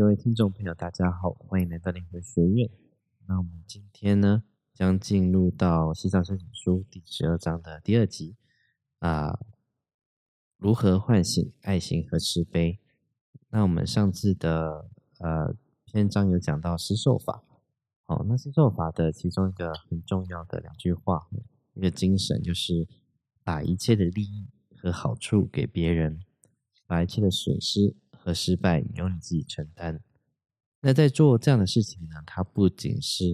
各位听众朋友，大家好，欢迎来到灵魂学院。那我们今天呢，将进入到《西藏申请书》第十二章的第二集啊，如何唤醒爱心和慈悲？那我们上次的呃篇章有讲到施受法，哦，那施受法的其中一个很重要的两句话，一个精神就是把一切的利益和好处给别人，把一切的损失。和失败由你自己承担。那在做这样的事情呢？它不仅是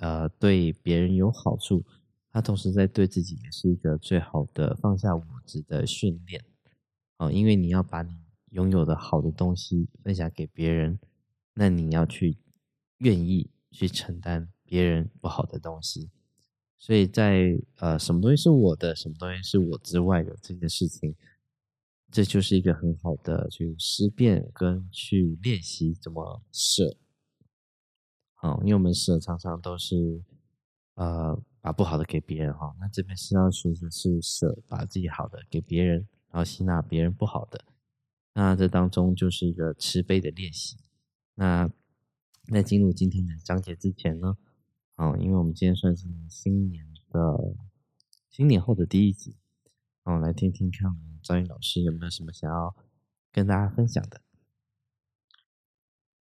呃对别人有好处，它同时在对自己也是一个最好的放下我执的训练。哦，因为你要把你拥有的好的东西分享给别人，那你要去愿意去承担别人不好的东西。所以在呃什么东西是我的，什么东西是我之外的这件事情。这就是一个很好的去思辨跟去练习怎么舍，好，因为我们舍常常都是呃把不好的给别人哈，那这边是要学的是舍把自己好的给别人，然后吸纳别人不好的，那这当中就是一个慈悲的练习。那在进入今天的章节之前呢，哦，因为我们今天算是新年的新年后的第一集。我来听听看，张宇老师有没有什么想要跟大家分享的？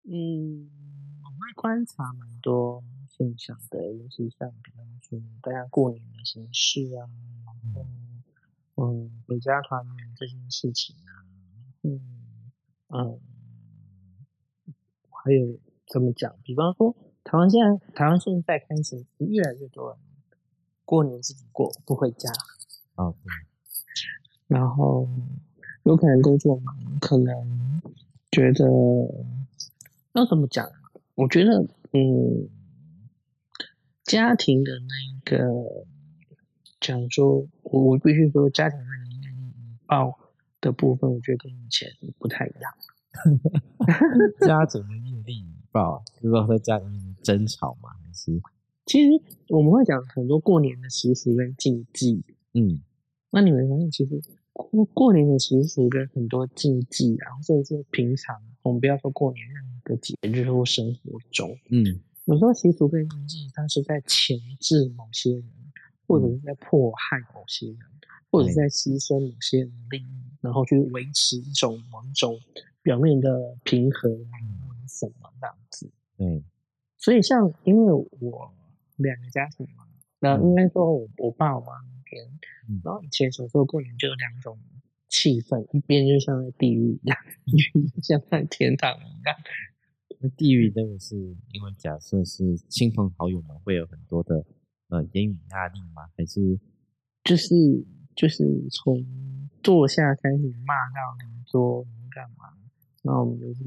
嗯，我会观察蛮多现象的，尤其像比方说大家过年的形式啊，然后嗯，回家团圆这件事情啊，嗯嗯，还有怎么讲？比方说，台湾现在台湾现在开始越来越多人过年自己过，不回家啊。哦。然后有可能工作忙，可能觉得要怎么讲？我觉得，嗯，家庭的那个讲说，我我必须说，家庭那个引爆的部分，我觉得跟以前不太一样。家庭的应力引爆，就是说在家里面争吵嘛，还是？其实我们会讲很多过年的习俗跟禁忌，嗯。那你们发现，其实过过年的习俗跟很多禁忌啊，甚至是平常，我们不要说过年那个节日或生活中，嗯，有时候习俗跟禁忌，它是在钳制某些人，或者是在迫害某些人，或者是在牺牲某些利益，然后去维持一种某种表面的平和啊，或者什么这样子。嗯，所以像因为我两个家庭嘛，那应该说我我爸我妈。然后以前小时候过年就有两种气氛，一边就像在地狱一样，一边像在天堂一样。那地狱真的是因为假设是亲朋好友们会有很多的呃言语压力吗？还是就是就是从坐下开始骂到邻桌，你干嘛？那我们就是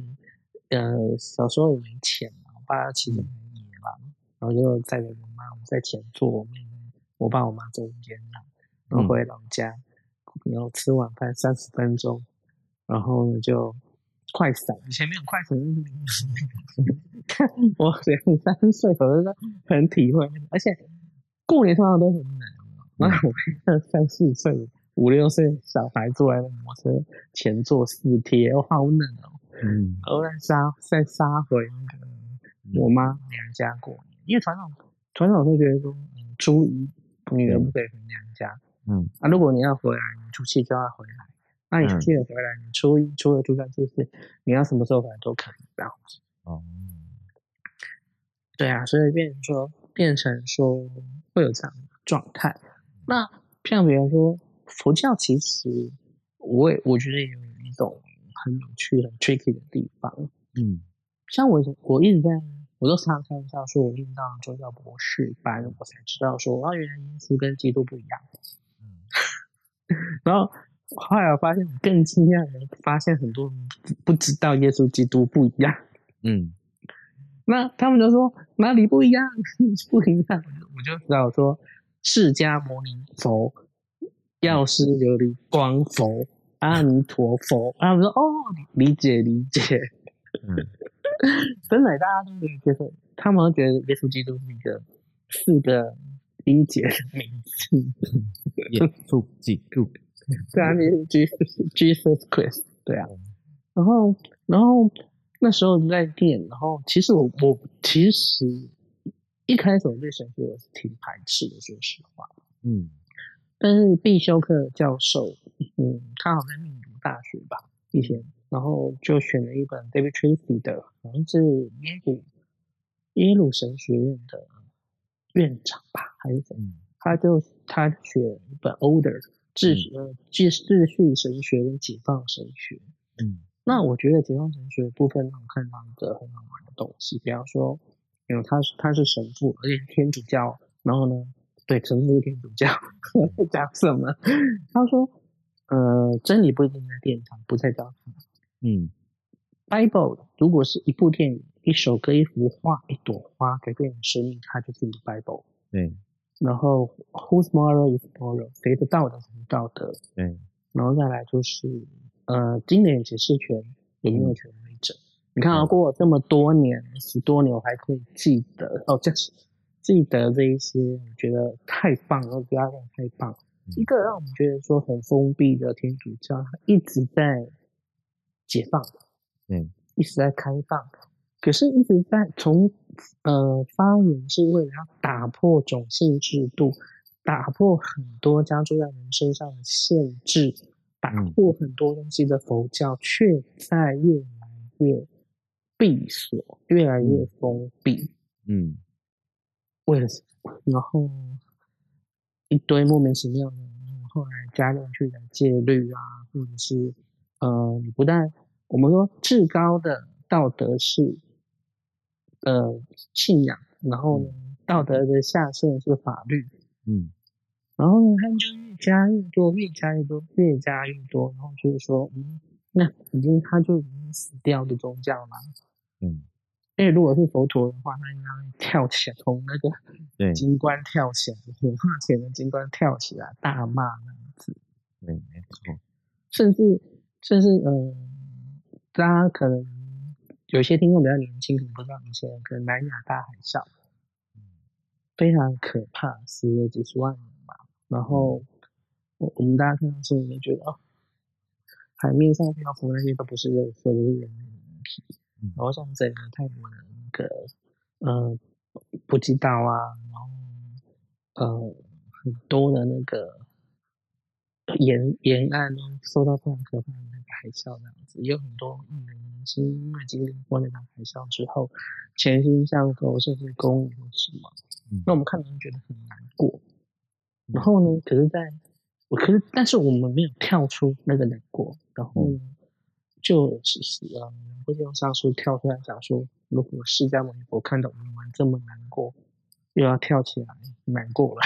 呃小时候也没钱嘛，我爸其实很野嘛，然后就载着我妈我们在前座，我妹妹我爸我妈中间然后回老家，然后吃晚饭三十分钟，然后呢就快闪。以前没有快闪，我两三岁，可能很体会。而且过年通常都很冷，然后我三四岁、五六岁小孩坐在摩托车前座四贴，哦，好冷哦。嗯，然后再杀在杀回那个我妈娘家过年，因为传统传统都觉得说，初一女儿不可以回娘家。嗯，啊，如果你要回来，你出去就要回来。那你初七回来，你初一、初二、初三、初四，你要什么时候回来都可以。这样子。哦，对啊，所以变成说，变成说会有这样的状态。那像比如说，佛教其实我也我觉得有一种很有趣、很 tricky 的地方。嗯，像我我一直在，我都常常开玩笑说，我念到宗教博士班，我才知道说，啊，原来耶稣跟基督不一样。然后后来我发现，更惊讶的发现，很多人不知道耶稣基督不一样。嗯，那他们就说哪里不一样？不一样，我就知道说释迦牟尼佛、药师琉璃光佛、阿弥陀佛。他们说哦，理解理解。嗯，真的，大家都可以接受。他们觉得耶稣基督是一个四个。理解的名字，耶稣基督，对啊，你是 Jesus Jesus Christ，对啊，然后然后那时候在练，然后其实我我其实一开始我对神学我是挺排斥的，说实话。嗯但是必修课教授，嗯，他好像在命读大学吧，以前，然后就选了一本 David Tracy 的，好像是耶鲁耶鲁神学院的院长吧，还是谁？嗯他就他选一本 Older 秩序呃秩秩序神学跟解放神学。嗯那我觉得解放神学的部分让我看到一个很好玩的东西，比方说，因为他是他是神父，而且是天主教，然后呢，对，神父是天主教，讲什么？他说，呃，真理不一定在殿堂，不在教堂。嗯 Bible 如果是一部电影、一首歌、一幅画、一朵花改变你生命，它就是你的 Bible。对然后 Whose moral is moral？谁的道德是道德？对然后再来就是呃，经典解释权有没有权威者？你看啊，嗯过了这么多年，十多年，我还可以记得哦，就是记得这一些，我觉得太棒了，不要讲太棒。嗯一个让我们觉得说很封闭的天主教，它一直在解放，嗯一直在开放，可是一直在从呃发源是为了要打破种姓制度，打破很多加诸在人身上的限制，打嗯破很多东西的佛教，却在越来越闭锁，越来越封闭。嗯为了什么？然后一堆莫名其妙的，然后后来加进去的戒律啊，或者是呃，不但我们说至高的道德是呃信仰，然后呢，道德的下限是法律，嗯。然后呢，他们就越加越多，越加越多，越加越多，然后就是说，嗯，那已经他就已经死掉的宗教了。嗯。因为如果是佛陀的话，他应该跳起来，从那个对。金冠跳起来，火化前的金冠跳起来，大骂那样子，对没错。甚至甚至嗯，大家可能有些听众比较年轻，可能不知道以前可能南亚大海啸，非常可怕，死了几十万人嘛。然后我我们大家看到新闻就觉得哦，海面上漂浮那些都不是热色，都是人类的问题。嗯然后像整个泰国的那个呃普吉岛啊，然后呃很多的那个沿沿岸都受到非常可怕的那个海啸那样子，也有很多艺人明星因为经历过那场海啸之后，潜心向佛，甚至公益或什么，嗯那我们看到就觉得很难过。然后呢，可是在，我可是但是我们没有跳出那个难过，然后呢，就是呃，会用上述跳出来讲说，如果释迦牟尼佛看到我们这么难过，又要跳起来难过了。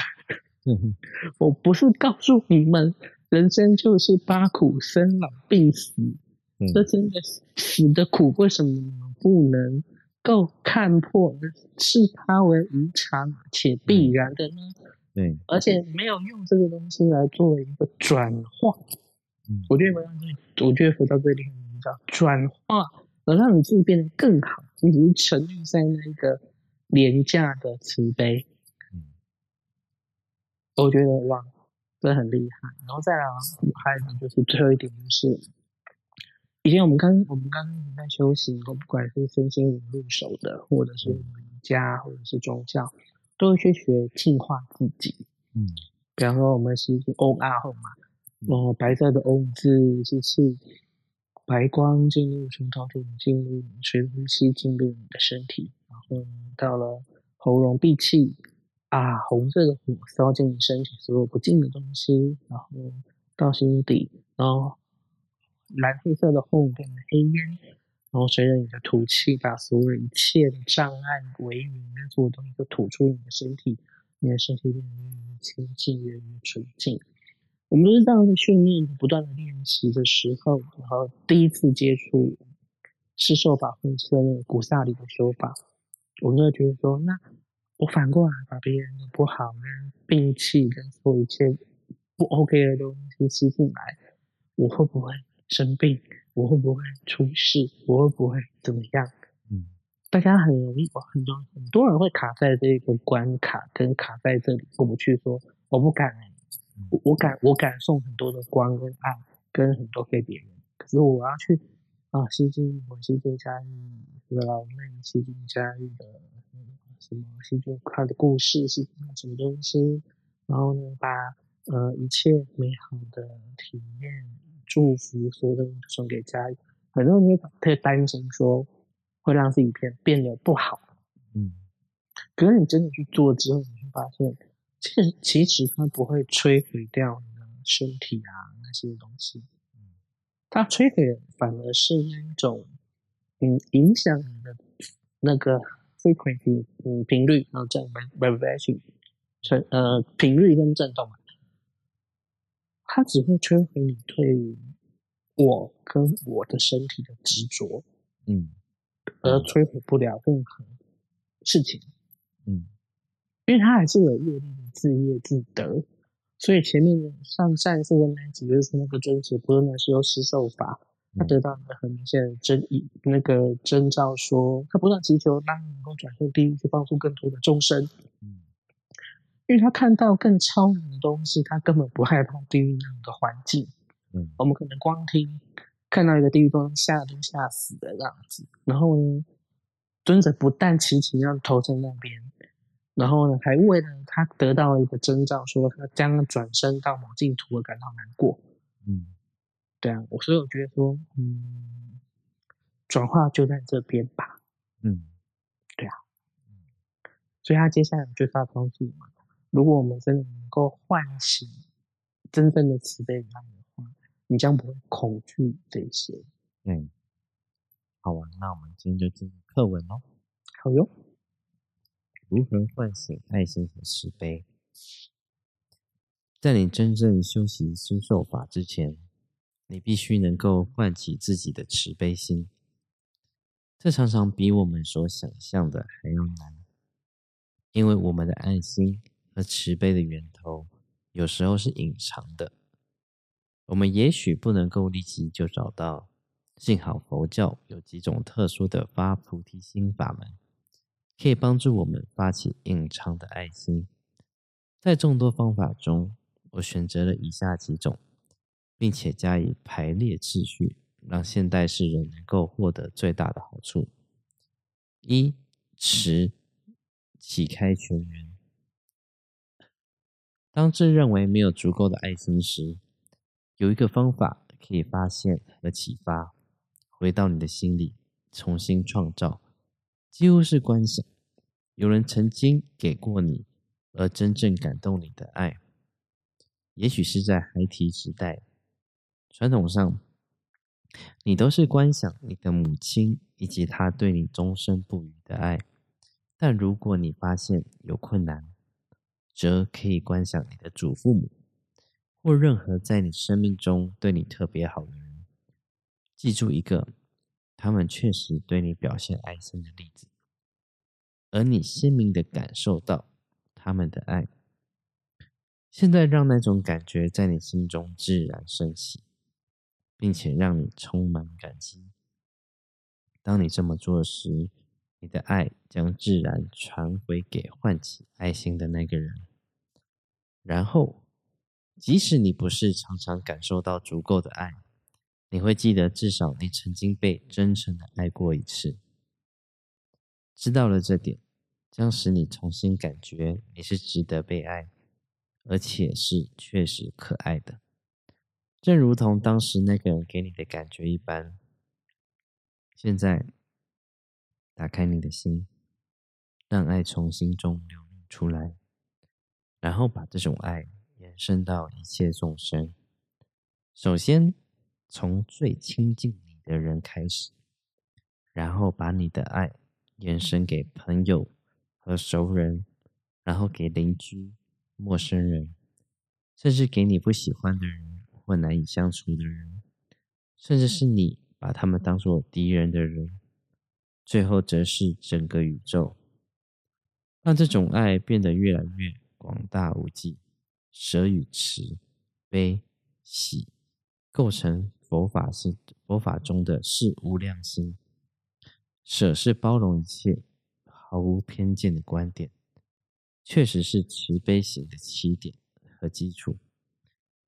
嗯我不是告诉你们，人生就是八苦，生老病死，嗯这真的是死的苦，为什么不能够看破，视它为无常且必然的呢？对而且没有用这个东西来作为一个转化。嗯我觉得佛教最，我觉得佛教最厉害的叫转化，而让你自己变得更好。你只是沉溺在那个廉价的慈悲，嗯我觉得哇，这很厉害。然后再来啊，还有就是最后一点就是，以前我们刚我们刚刚一直在修行，不管是身心灵入手的，或者是瑜伽，或者是宗教，都会去学净化自己。嗯比方说，我们吸进 Om 啊后嘛，哦，白色的 Om 字是气，白光进入胸膛处，进入随呼吸进入你的身体，然后到了喉咙闭气，啊，红色的火烧尽你身体所有不净的东西，然后到心底，然后蓝黑色的后变成黑烟，然后随着你的吐气，把所有一切的障碍、违缘跟所有东西都吐出你的身体，你的身体变得越越清净，越越纯净。我们都是这样的训练，不断的练习的时候，然后第一次接触施受法或者是那个古萨里的修法，我们就会觉得说，那我反过来把别人的不好跟病气跟所有一切不 OK 的东西吸进来，我会不会生病？我会不会出事？我会不会怎么样？嗯大家很容易，很多很多人会卡在这个关卡，跟卡在这里过不去说我不敢、欸，我我敢我敢送很多的光跟爱，跟很多给别人，可是我要去啊，吸进我西晋嘉义这个老妹吸进家里的什么西晋他的故事是什么东西，然后呢把呃一切美好的体验、祝福所有的送给家人，很多人就特担心说会让自己变变得不好，嗯，可是你真的去做之后，你会发现，其实其实它不会摧毁掉你的身体啊那些东西，它摧毁的反而是那一种，嗯，影响你的那个 frequency，嗯，频率，然后这样 vibration，震呃频率跟震动嘛，它只会摧毁你对于我跟我的身体的执着，嗯而摧毁不了任何事情。嗯因为它还是有业力的自业自得，所以前面上上一次的那一集就是那个尊者不是那时候施受法，他得到一个很明显的真意，那个征兆说，他不断祈求让能够转生地狱去帮助更多的众生，嗯因为他看到更超然的东西，他根本不害怕地狱那样的环境。嗯我们可能光听看到一个地狱都吓都吓死的这样子，然后呢，尊者不但齐齐要投身那边，然后呢，还为了他得到了一个征兆，说他将转身到某净土而感到难过。嗯对啊，我所以我觉得说，嗯，转化就在这边吧。嗯对啊所以他接下来就是要告诉我们，如果我们真的能够唤醒真正的慈悲与爱的话，你将不会恐惧这些。嗯，好啊，那我们今天就进入课文喽。好哟，如何唤醒爱心和慈悲？在你真正修习施受法之前，你必须能够唤起自己的慈悲心。这常常比我们所想象的还要难，因为我们的爱心和慈悲的源头有时候是隐藏的。我们也许不能够立即就找到，幸好佛教有几种特殊的发菩提心法门。可以帮助我们发起隐藏的爱心。在众多方法中，我选择了以下几种，并且加以排列次序，让现代世人能够获得最大的好处。一、持启开全缘。当自认为没有足够的爱心时，有一个方法可以发现和启发，回到你的心里，重新创造。几乎是观想，有人曾经给过你，而真正感动你的爱，也许是在孩提时代。传统上，你都是观想你的母亲以及她对你终身不渝的爱。但如果你发现有困难，则可以观想你的祖父母，或任何在你生命中对你特别好的人。记住一个。他们确实对你表现爱心的例子，而你鲜明的感受到他们的爱。现在让那种感觉在你心中自然升起，并且让你充满感激。当你这么做时，你的爱将自然传回给唤起爱心的那个人。然后，即使你不是常常感受到足够的爱，你会记得，至少你曾经被真诚的爱过一次。知道了这点，将使你重新感觉你是值得被爱，而且是确实可爱的，正如同当时那个人给你的感觉一般。现在，打开你的心，让爱从心中流露出来，然后把这种爱延伸到一切众生。首先，从最亲近你的人开始，然后把你的爱延伸给朋友和熟人，然后给邻居、陌生人，甚至给你不喜欢的人或难以相处的人，甚至是你把他们当作敌人的人，最后则是整个宇宙。让这种爱变得越来越广大无际，舍与慈、悲、喜，构成。佛法是佛法中的是无量心，舍是包容一切、毫无偏见的观点，确实是慈悲行的起点和基础。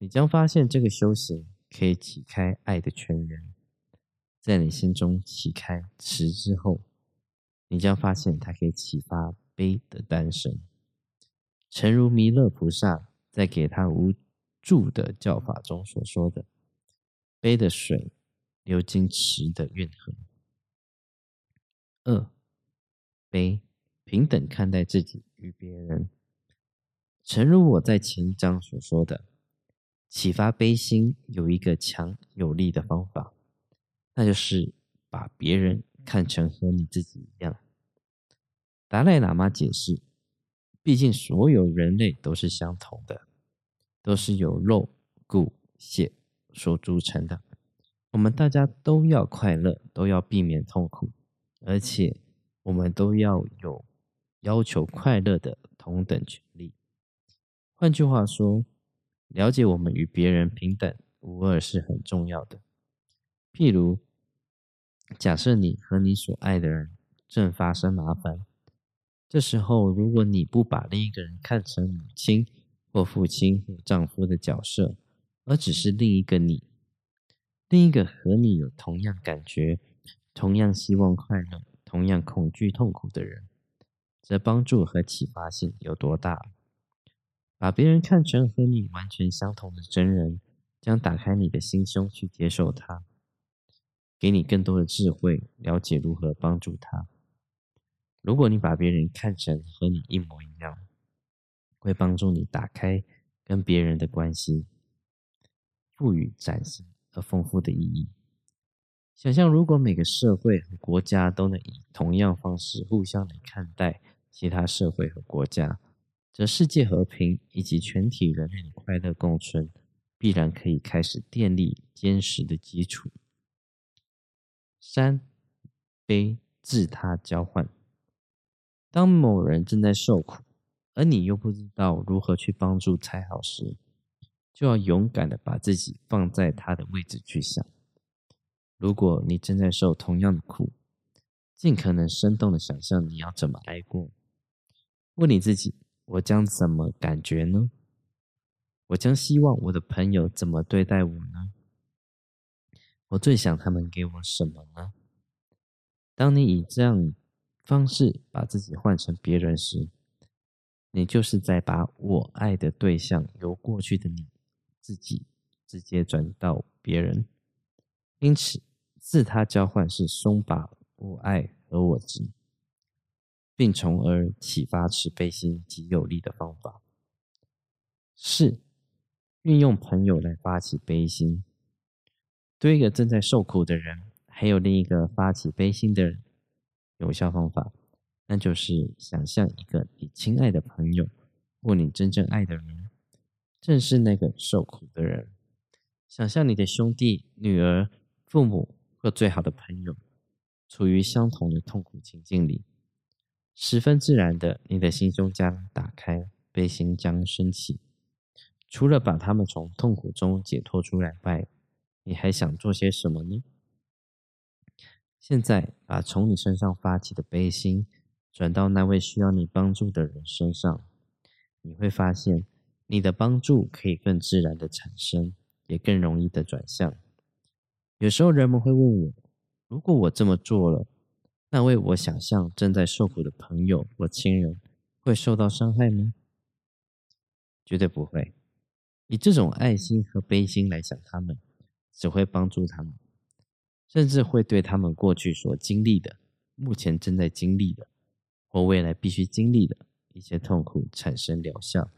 你将发现这个修行可以启开爱的泉源，在你心中启开池之后，你将发现它可以启发悲的诞生。诚如弥勒菩萨在给他无助的教法中所说的：“悲的水流经池的运河。”二悲平等看待自己与别人。诚如我在前章所说的，启发悲心有一个强有力的方法。那就是把别人看成和你自己一样。达赖喇嘛解释：，毕竟所有人类都是相同的，都是由肉、骨、血所组成的。我们大家都要快乐，都要避免痛苦，而且我们都要有要求快乐的同等权利。换句话说，了解我们与别人平等无二是很重要的。譬如，假设你和你所爱的人正发生麻烦，这时候如果你不把另一个人看成母亲或父亲或丈夫的角色，而只是另一个你，另一个和你有同样感觉、同样希望快乐、同样恐惧痛苦的人，则帮助和启发性有多大？把别人看成和你完全相同的真人，将打开你的心胸去接受他。给你更多的智慧，了解如何帮助他。如果你把别人看成和你一模一样，会帮助你打开跟别人的关系，赋予崭新而丰富的意义。想象如果每个社会和国家都能以同样方式互相来看待其他社会和国家，则世界和平以及全体人类的快乐共存，必然可以开始建立坚实的基础。三悲自他交换。当某人正在受苦，而你又不知道如何去帮助才好时，就要勇敢的把自己放在他的位置去想。如果你正在受同样的苦，尽可能生动的想象你要怎么挨过。问你自己：我将怎么感觉呢？我将希望我的朋友怎么对待我呢？我最想他们给我什么呢？当你以这样方式把自己换成别人时，你就是在把我爱的对象由过去的你自己直接转到别人。因此，自他交换是松绑我爱和我执，并从而启发慈悲心极有力的方法。四，运用朋友来发起悲心。对一个正在受苦的人，还有另一个发起悲心的人，有效方法，那就是想象一个你亲爱的朋友或你真正爱的人，正是那个受苦的人。想象你的兄弟、女儿、父母或最好的朋友，处于相同的痛苦情境里，十分自然的，你的心胸将打开，悲心将升起。除了把他们从痛苦中解脱出来外，你还想做些什么呢？现在把从你身上发起的悲心转到那位需要你帮助的人身上，你会发现你的帮助可以更自然的产生，也更容易的转向。有时候人们会问我：如果我这么做了，那为我想象正在受苦的朋友或亲人会受到伤害吗？绝对不会。以这种爱心和悲心来想他们。只会帮助他们，甚至会对他们过去所经历的、目前正在经历的或未来必须经历的一些痛苦产生疗效，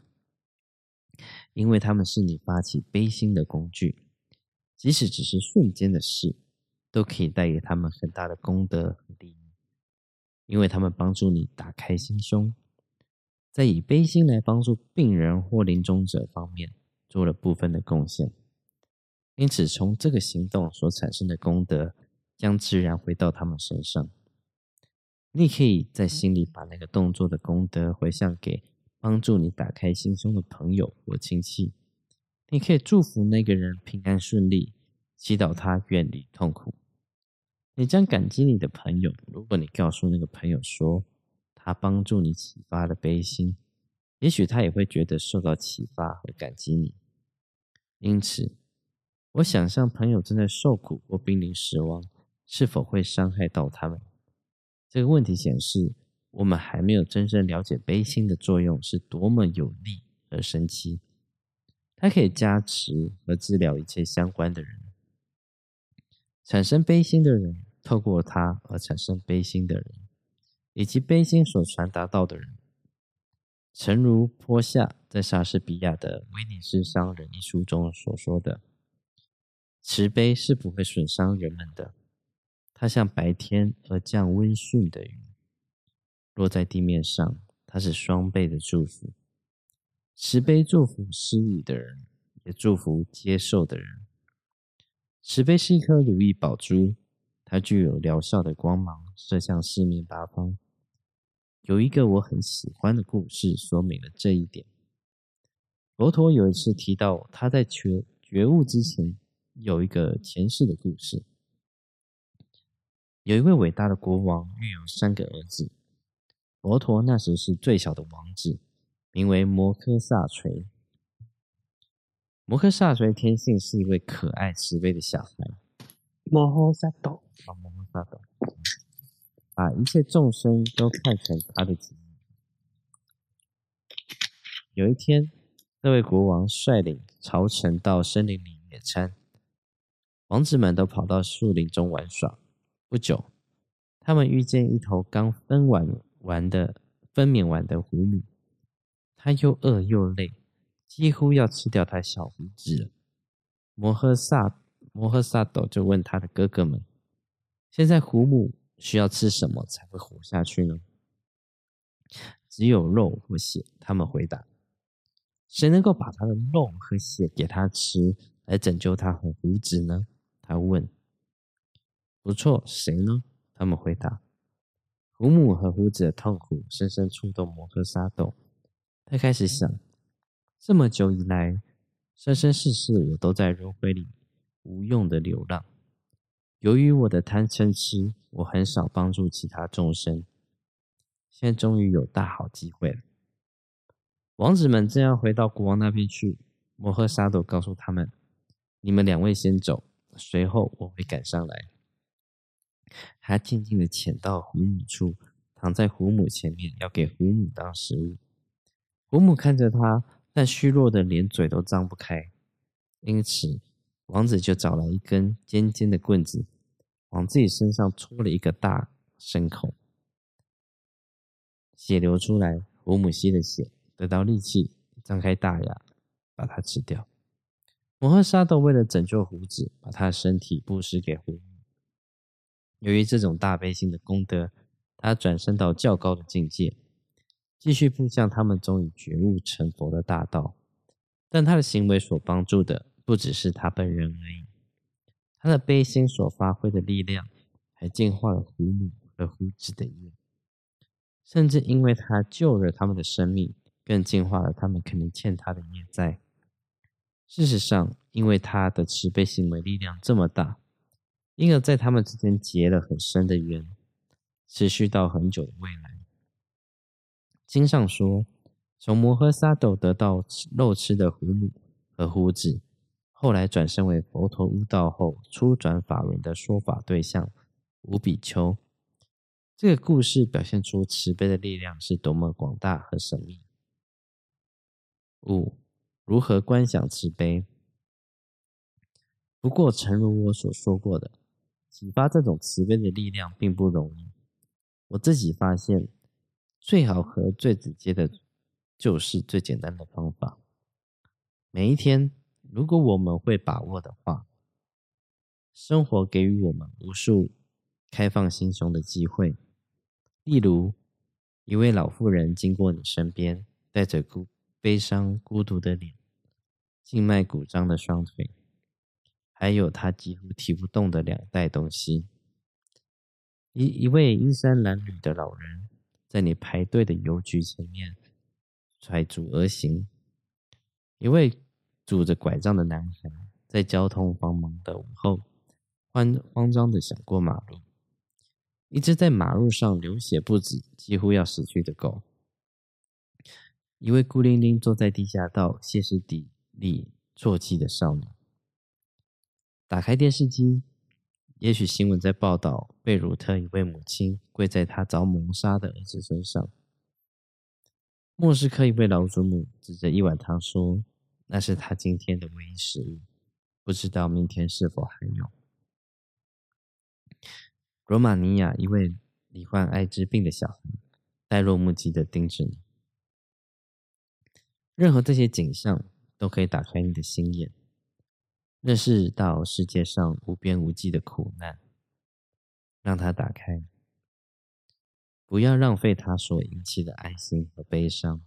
因为他们是你发起悲心的工具，即使只是瞬间的事，都可以带给他们很大的功德和利，因为他们帮助你打开心胸，在以悲心来帮助病人或临终者方面做了部分的贡献。因此，从这个行动所产生的功德，将自然回到他们身上。你可以在心里把那个动作的功德回向给帮助你打开心胸的朋友或亲戚。你可以祝福那个人平安顺利，祈祷他远离痛苦。你将感激你的朋友。如果你告诉那个朋友说，他帮助你启发了悲心，也许他也会觉得受到启发和感激你。因此。我想象朋友正在受苦或濒临死亡，是否会伤害到他们？这个问题显示，我们还没有真正了解悲心的作用是多么有力而神奇。它可以加持和治疗一切相关的人。产生悲心的人，透过它而产生悲心的人，以及悲心所传达到的人。诚如坡下在莎士比亚的《威尼斯商人》一书中所说的：“慈悲是不会损伤人们的。它像白天而降温煦的雨，落在地面上，它是双倍的祝福。慈悲祝福施予的人，也祝福接受的人。慈悲是一颗如意宝珠，它具有疗效的光芒，射向四面八方。”有一个我很喜欢的故事，说明了这一点。佛陀有一次提到他在觉觉悟之前有一个前世的故事。有一位伟大的国王育有三个儿子，佛陀那时是最小的王子，名为摩诃萨垂。摩诃萨垂天性是一位可爱慈悲的小孩。摩诃萨斗，摩诃萨斗。把一切众生都看成他的子民。有一天，这位国王率领朝臣到森林里野餐，王子们都跑到树林中玩耍。不久，他们遇见一头刚分完完的分娩完的狐狸，它又饿又累，几乎要吃掉他小胡子了。摩诃萨摩诃萨斗就问他的哥哥们：“现在虎母？”需要吃什么才会活下去呢？只有肉或血。他们回答：“谁能够把他的肉和血给他吃，来拯救他和胡子呢？”他问。“不错，谁呢？”他们回答。胡母和胡子的痛苦深深触动摩诃萨斗。他开始想：这么久以来，生生世世我都在轮回里无用的流浪。由于我的贪嗔痴，我很少帮助其他众生。现在终于有大好机会了。王子们正要回到国王那边去，摩诃萨多告诉他们：“你们两位先走，随后我会赶上来。”他静静的潜到虎母处，躺在虎母前面，要给虎母当食物。虎母看着他，但虚弱的连嘴都张不开，因此王子就找来一根尖尖的棍子。往自己身上戳了一个大深口，血流出来，胡母吸的血，得到力气，张开大牙，把它吃掉。摩诃萨多为了拯救胡子，把他的身体布施给胡母。由于这种大悲心的功德，他转生到较高的境界，继续步向他们终于觉悟成佛的大道。但他的行为所帮助的，不只是他本人而已。他的悲心所发挥的力量，还净化了胡母和胡子的业，甚至因为他救了他们的生命，更净化了他们肯定欠他的业债。事实上，因为他的慈悲行为力量这么大，因而在他们之间结了很深的缘，持续到很久的未来。经上说，从摩诃萨斗得到肉吃的胡母和胡子。后来转身为佛陀悟道后初转法轮的说法对象五比丘。这个故事表现出慈悲的力量是多么广大和神秘。五，如何观想慈悲？不过，诚如我所说过的，启发这种慈悲的力量并不容易。我自己发现，最好和最直接的，就是最简单的方法。每一天。如果我们会把握的话，生活给予我们无数开放心胸的机会。例如，一位老妇人经过你身边，带着孤悲伤、孤独的脸，静脉鼓张的双腿，还有她几乎提不动的两袋东西。一一位衣衫褴褛的老人，在你排队的邮局前面揣足而行。一位。拄着拐杖的男孩在交通繁忙的午后，慌慌张的想过马路。一只在马路上流血不止、几乎要死去的狗。一位孤零零坐在地下道歇斯底里啜泣的少女。打开电视机，也许新闻在报道贝鲁特一位母亲跪在他遭谋杀的儿子身上。莫斯科一位老祖母指着一碗汤说：“那是他今天的唯一食物，不知道明天是否还有。”罗马尼亚一位罹患艾滋病的小孩呆若木鸡的盯着你。任何这些景象都可以打开你的心眼，认识到世界上无边无际的苦难，让它打开。不要浪费它所引起的爱心和悲伤。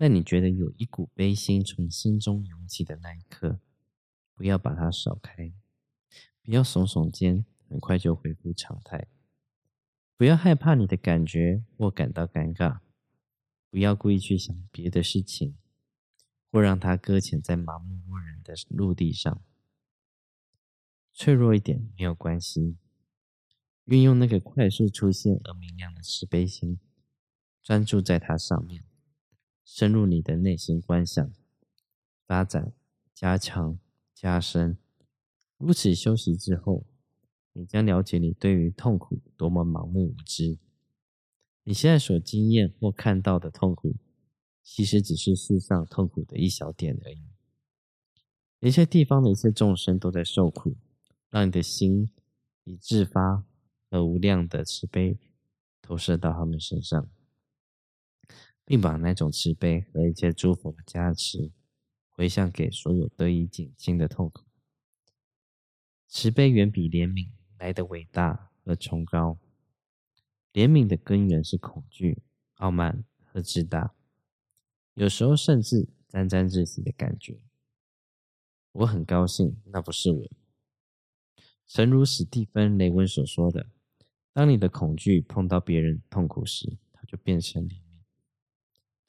在你觉得有一股悲心从心中涌起的那一刻，不要把它扫开，不要耸耸肩，很快就恢复常态。不要害怕你的感觉或感到尴尬，不要故意去想别的事情，或让它搁浅在麻木无人的陆地上。脆弱一点没有关系。运用那个快速出现而明亮的慈悲心，专注在它上面，深入你的内心观想，发展、加强、加深。如此休息之后，你将了解你对于痛苦多么盲目无知。你现在所经验或看到的痛苦，其实只是世上痛苦的一小点而已。一切地方的一切众生都在受苦，让你的心以自发。和无量的慈悲投射到他们身上，并把那种慈悲和一切诸佛的加持回向给所有得以减轻的痛苦。慈悲远比怜悯来的伟大和崇高。怜悯的根源是恐惧、傲慢和自大，有时候甚至沾沾自喜的感觉。我很高兴，那不是我。诚如史蒂芬·雷文所说的。当你的恐惧碰到别人痛苦时，它就变成你；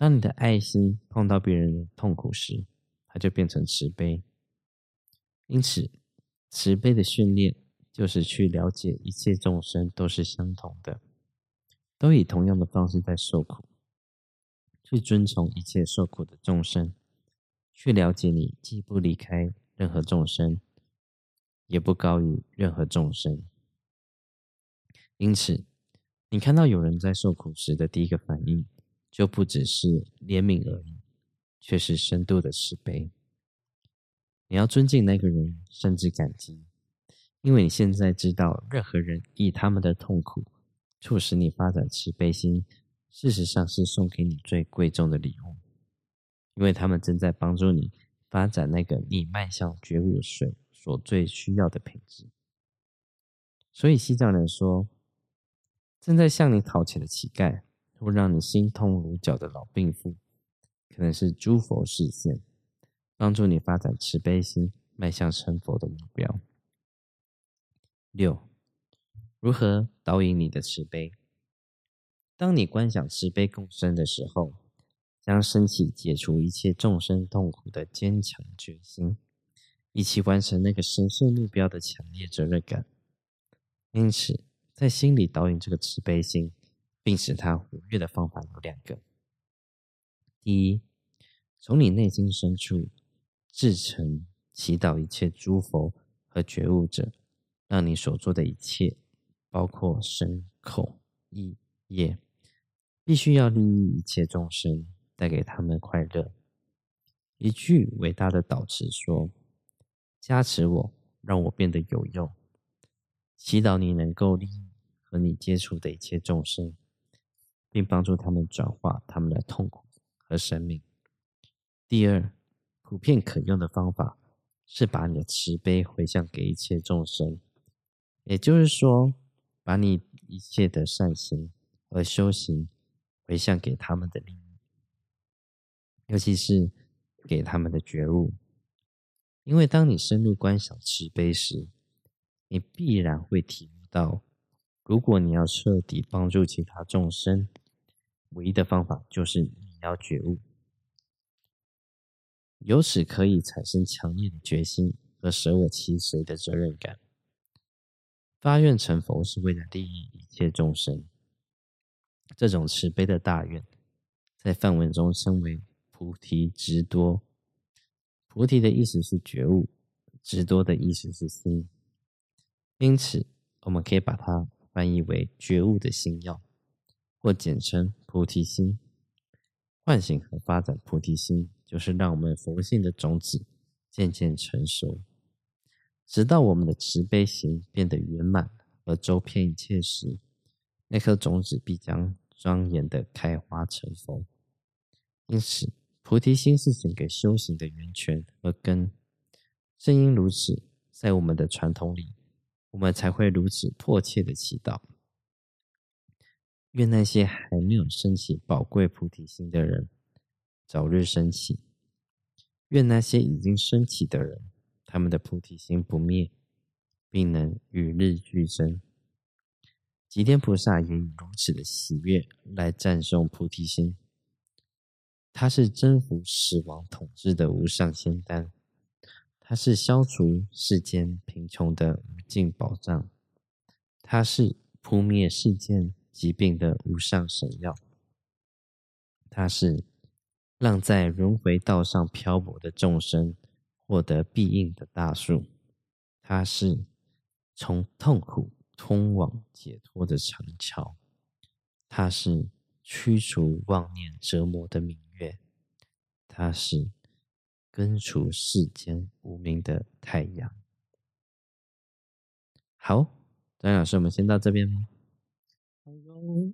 当你的爱心碰到别人的痛苦时，它就变成慈悲。因此，慈悲的训练就是去了解一切众生都是相同的，都以同样的方式在受苦，去尊崇一切受苦的众生，去了解你既不离开任何众生，也不高于任何众生。因此，你看到有人在受苦时的第一个反应，就不只是怜悯而已，却是深度的慈悲。你要尊敬那个人，甚至感激，因为你现在知道，任何人以他们的痛苦促使你发展慈悲心，事实上是送给你最贵重的礼物，因为他们正在帮助你发展那个你迈向觉悟水所最需要的品质。所以西藏人说。正在向你讨钱的乞丐，或让你心痛如绞的老病妇，可能是诸佛视线，帮助你发展慈悲心，迈向成佛的目标。六，如何导引你的慈悲？当你观想慈悲共生的时候，将升起解除一切众生痛苦的坚强决心，一起完成那个神圣目标的强烈责任感。因此。在心里导引这个慈悲心，并使它活跃的方法有两个：第一，从你内心深处至诚祈祷一切诸佛和觉悟者，让你所做的一切，包括身、口、意、业，必须要利益一切众生，带给他们快乐。一句伟大的导词说：“加持我，让我变得有用。”祈祷你能够利益。和你接触的一切众生，并帮助他们转化他们的痛苦和生命。第二，普遍可用的方法是把你的慈悲回向给一切众生，也就是说，把你一切的善行和修行回向给他们的利益，尤其是给他们的觉悟。因为当你深入观想慈悲时，你必然会体悟到。如果你要彻底帮助其他众生，唯一的方法就是你要觉悟，由此可以产生强烈的决心和舍我其谁的责任感。发愿成佛是为了利益一切众生，这种慈悲的大愿，在梵文中称为菩提直多。菩提的意思是觉悟，直多的意思是心。因此，我们可以把它翻译为觉悟的心药，或简称菩提心。唤醒和发展菩提心，就是让我们佛性的种子渐渐成熟，直到我们的慈悲心变得圆满而周遍一切时，那颗种子必将庄严的开花成佛。因此，菩提心是整个修行的源泉和根。正因如此，在我们的传统里，我们才会如此迫切的祈祷。愿那些还没有升起宝贵菩提心的人，早日升起；愿那些已经升起的人，他们的菩提心不灭，并能与日俱增。吉天菩萨也以如此的喜悦来赞颂菩提心。他是征服死亡统治的无上仙丹，他是消除世间贫穷的无尽宝藏，他是扑灭世间。疾病的无上神药，它是让在轮回道上漂泊的众生获得庇应的大树，它是从痛苦通往解脱的长桥，它是驱除妄念折磨的明月，它是根除世间无名的太阳。好，张老师，我们先到这边吗？嗯，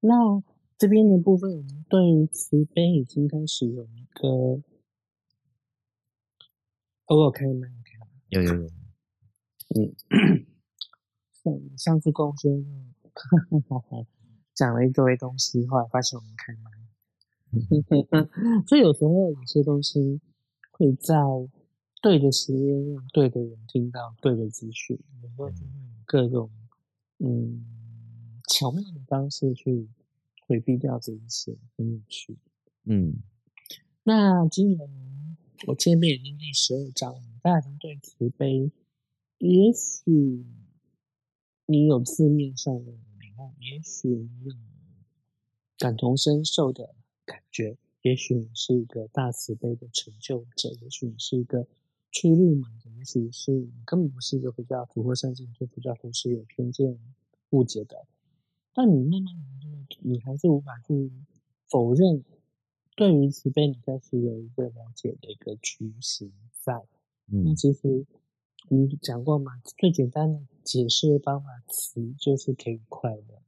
那这边的部分，我们对于慈悲已经开始有一个，哦，可以吗？有有有，嗯，上上次公孙讲了一堆东西，后来发现我们开麦，所以有时候有些东西会在对的时间让对的人听到对的资讯，有时候就会有各种嗯。巧妙的方式去回避掉这一些，很有趣。嗯，那今年我见面已经第十二章了，大家对慈悲，也许你有字面上的领悟，也许你有感同身受的感觉，也许你是一个大慈悲的成就者，也许你是一个出入门的，也许是你根本不是一个佛教徒或甚至对佛教徒是有偏见误解的。但你慢慢的，你还是无法去否认，对于慈悲，你开始有一个了解的一个雏形在。那其实你讲过嘛，最简单的解释方法，慈就是给予快乐。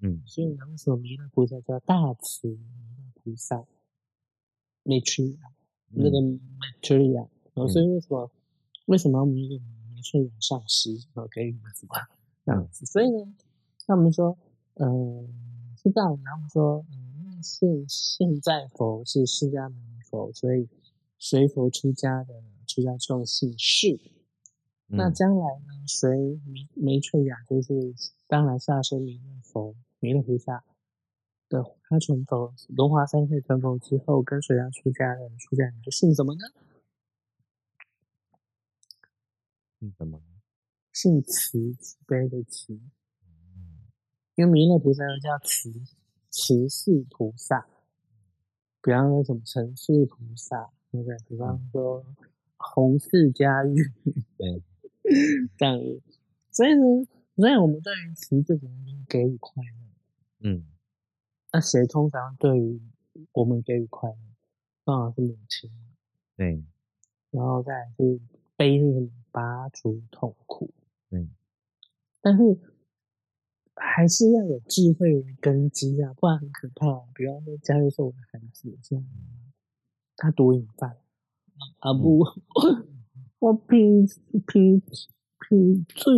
嗯，所以为什么弥勒菩萨叫大慈弥勒菩萨 t r i 那个 r i 然后所以为什么为什么我们一个弥勒上师然后给予什么这样子？所以呢，那我们说。嗯，是这样。然后说，嗯，因为现现在佛是释迦牟尼佛，所以随佛出家的出家众姓释。那将来呢，随弥弥翠雅，就是当来下生弥勒佛、弥勒菩萨的他成佛，龙华三会成佛之后，跟随他出家的出家人就姓什么呢？姓什么？姓慈，慈悲的慈。因为弥勒菩萨又叫慈慈氏菩萨，比方说什么成氏菩萨，对不对？比方说弘氏家玉，对，这样。所以呢，所以我们对于慈这种给予快乐，嗯，那谁通常对于我们给予快乐？当然是母亲，对，然后再是悲是拔除痛苦，嗯，但是。还是要有智慧为根基啊，不然很可怕。比方说，假如说我的孩子这样，他毒瘾犯，啊不，我偏偏偏最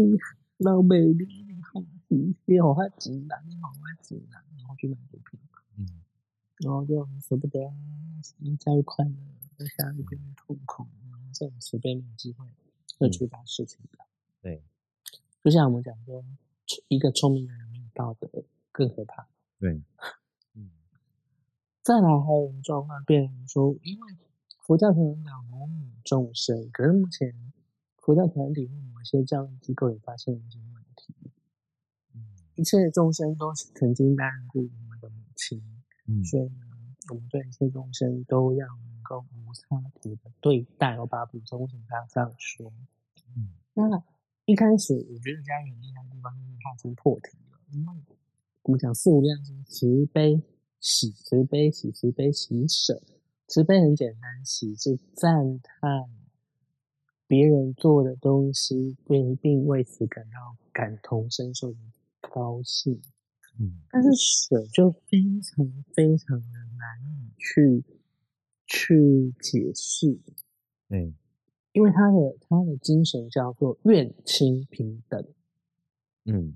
老美丽的好子，你好他直男，你好他直男，然后去买毒品，嗯，然后就舍不得，教育快乐，在家里边痛苦，这种慈悲没有机会会出大事情的。对，就像我们讲说。一个聪明的人没有道德更可怕。对，嗯。再来还有状况，变成说，因为佛教团讲母女众生，可是目前佛教团体或某些教育机构也发现一些问题。嗯，一切众生都是曾经担任过我们的母亲，嗯，所以呢，我们对一切众生都要能够无差别的对待。我把它补充成他这样说，嗯，那。一开始我觉得家人很厉害的地方就是他已经破题了，因为我们讲四无量心，慈悲喜，慈悲喜，慈悲喜舍。慈悲很简单，喜是赞叹别人做的东西，并并为此感到感同身受的高兴。嗯，但是舍就非常非常的难以去去解释，对，因为他的他的精神叫做愿亲平等，嗯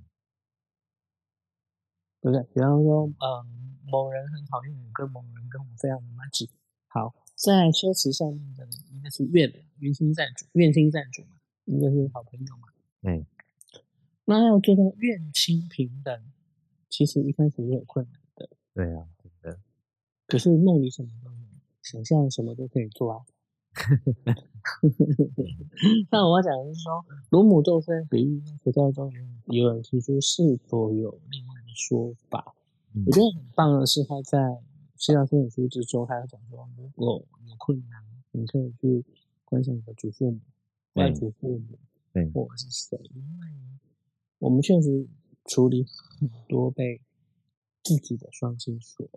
对不对？比方说，嗯，某人很讨厌我，跟某人跟我非常的 match。好，在修辞上面的一个是愿愿亲赞主，愿亲赞主嘛，一个是好朋友嘛。嗯，那要做到愿亲平等，其实一开始也有困难的。对啊，真的，可是梦里什么都有，想象什么都可以做啊。那我要讲的是说，罗姆斗分比喻在佛教中有有人提出是否有另外的说法。嗯。我觉得很棒的是，他在《西藏生死书》之中，他有讲说，如果有困难，你可以去观想你的祖父母、外祖父母，对。或者是谁，因为我们确实处理很多被自己的双亲所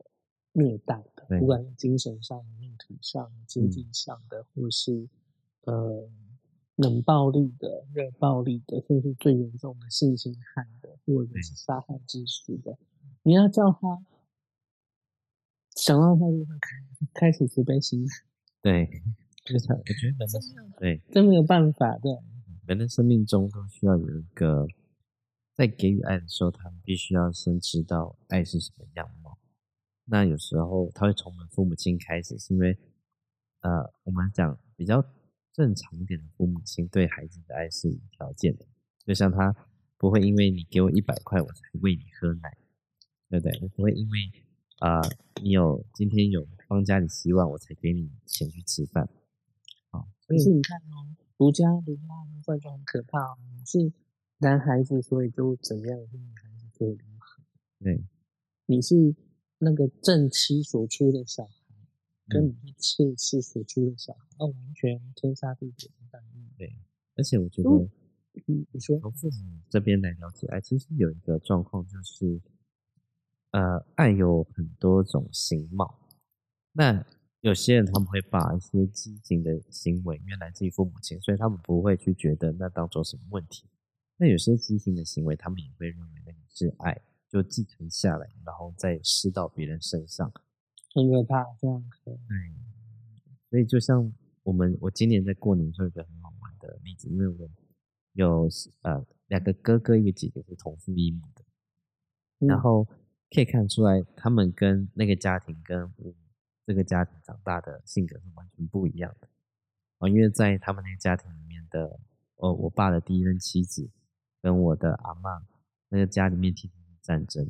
虐待的，对不管是精神上的、肉体上的、经济上的，或是呃冷暴力的、热暴力的，甚至最严重的性侵害的，或者是杀害致死的，你要叫他想到他就会开开始慈悲心，对，就是，我觉得对真没有办法的。人的生命中都需要有一个，在给予爱的时候，他们必须要先知道爱是什么样貌。那有时候他会从我们父母亲开始，是因为呃，我们讲比较正常一点的父母亲对孩子的爱是无条件的，就像他不会因为你给我一百块我才喂你喝奶，对不对？我不会因为啊、呃你有今天有帮家里洗碗我才给你钱去吃饭，啊、所以是你看哦，独家儒家的部分就很可怕哦，是男孩子，所以就怎么样是女孩子就如何。对。你是那个正妻所出的小孩，跟嗯你是妾室所出的小孩，那完全天差地别的待遇。对，而且我觉得嗯嗯，你说从父母这边来了解爱，其实有一个状况就是，呃，爱有很多种形貌。那有些人他们会把一些畸形的行为，因为来自于父母亲，所以他们不会去觉得那当做什么问题。那有些畸形的行为，他们也会认为那个是爱，就继承下来，然后再施到别人身上。因为他这样可怕。对，所以就像我们，我今年在过年的时候有一个很好玩的例子，因为我有呃两个哥哥一个姐姐是同父异母的，然嗯后可以看出来他们跟那个家庭跟我这个家庭长大的性格是完全不一样的哦，因为在他们那个家庭里面的，呃，我爸的第一任妻子跟我的阿妈那个家里面天天是战争，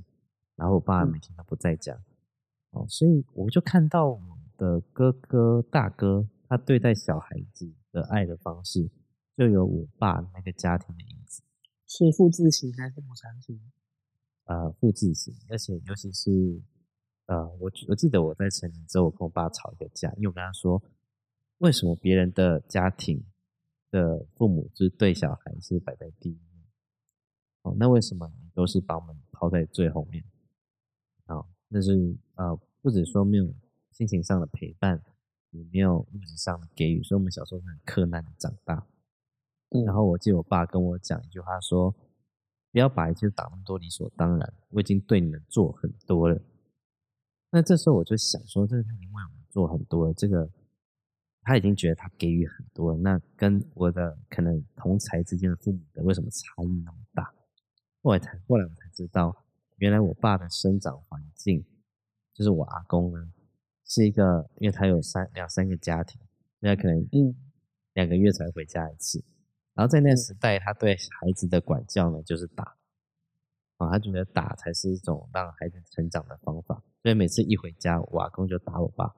然后我爸嗯每天都不在家，哦，所以我就看到我的哥哥大哥他对待小孩子的爱的方式，就有我爸那个家庭的影子。是复制型还是母残型？呃复制型，而且尤其是呃，我我记得我在成年之后，我跟我爸吵一个架，因为我跟他说，为什么别人的家庭的父母就是对小孩是摆在第一面，哦，那为什么你都是把我们抛在最后面？啊、那是呃，不止说没有心情上的陪伴，也没有物质上的给予，所以我们小时候是很困难的长大。嗯然后我记得我爸跟我讲一句话说：“不要把一切打那么多理所当然，我已经对你们做很多了。”那这时候我就想说，这是他已经为我们做很多了，这个他已经觉得他给予很多了，那跟我的可能同才之间的父母的为什么差异那么大？后来才后来我才知道，原来我爸的生长环境，就是我阿公呢，是一个，因为他有三两三个家庭，那可能嗯两个月才回家一次。然后在那个时代，他对孩子的管教呢，就是打啊，他觉得打才是一种让孩子成长的方法。所以每次一回家，我阿公就打我爸，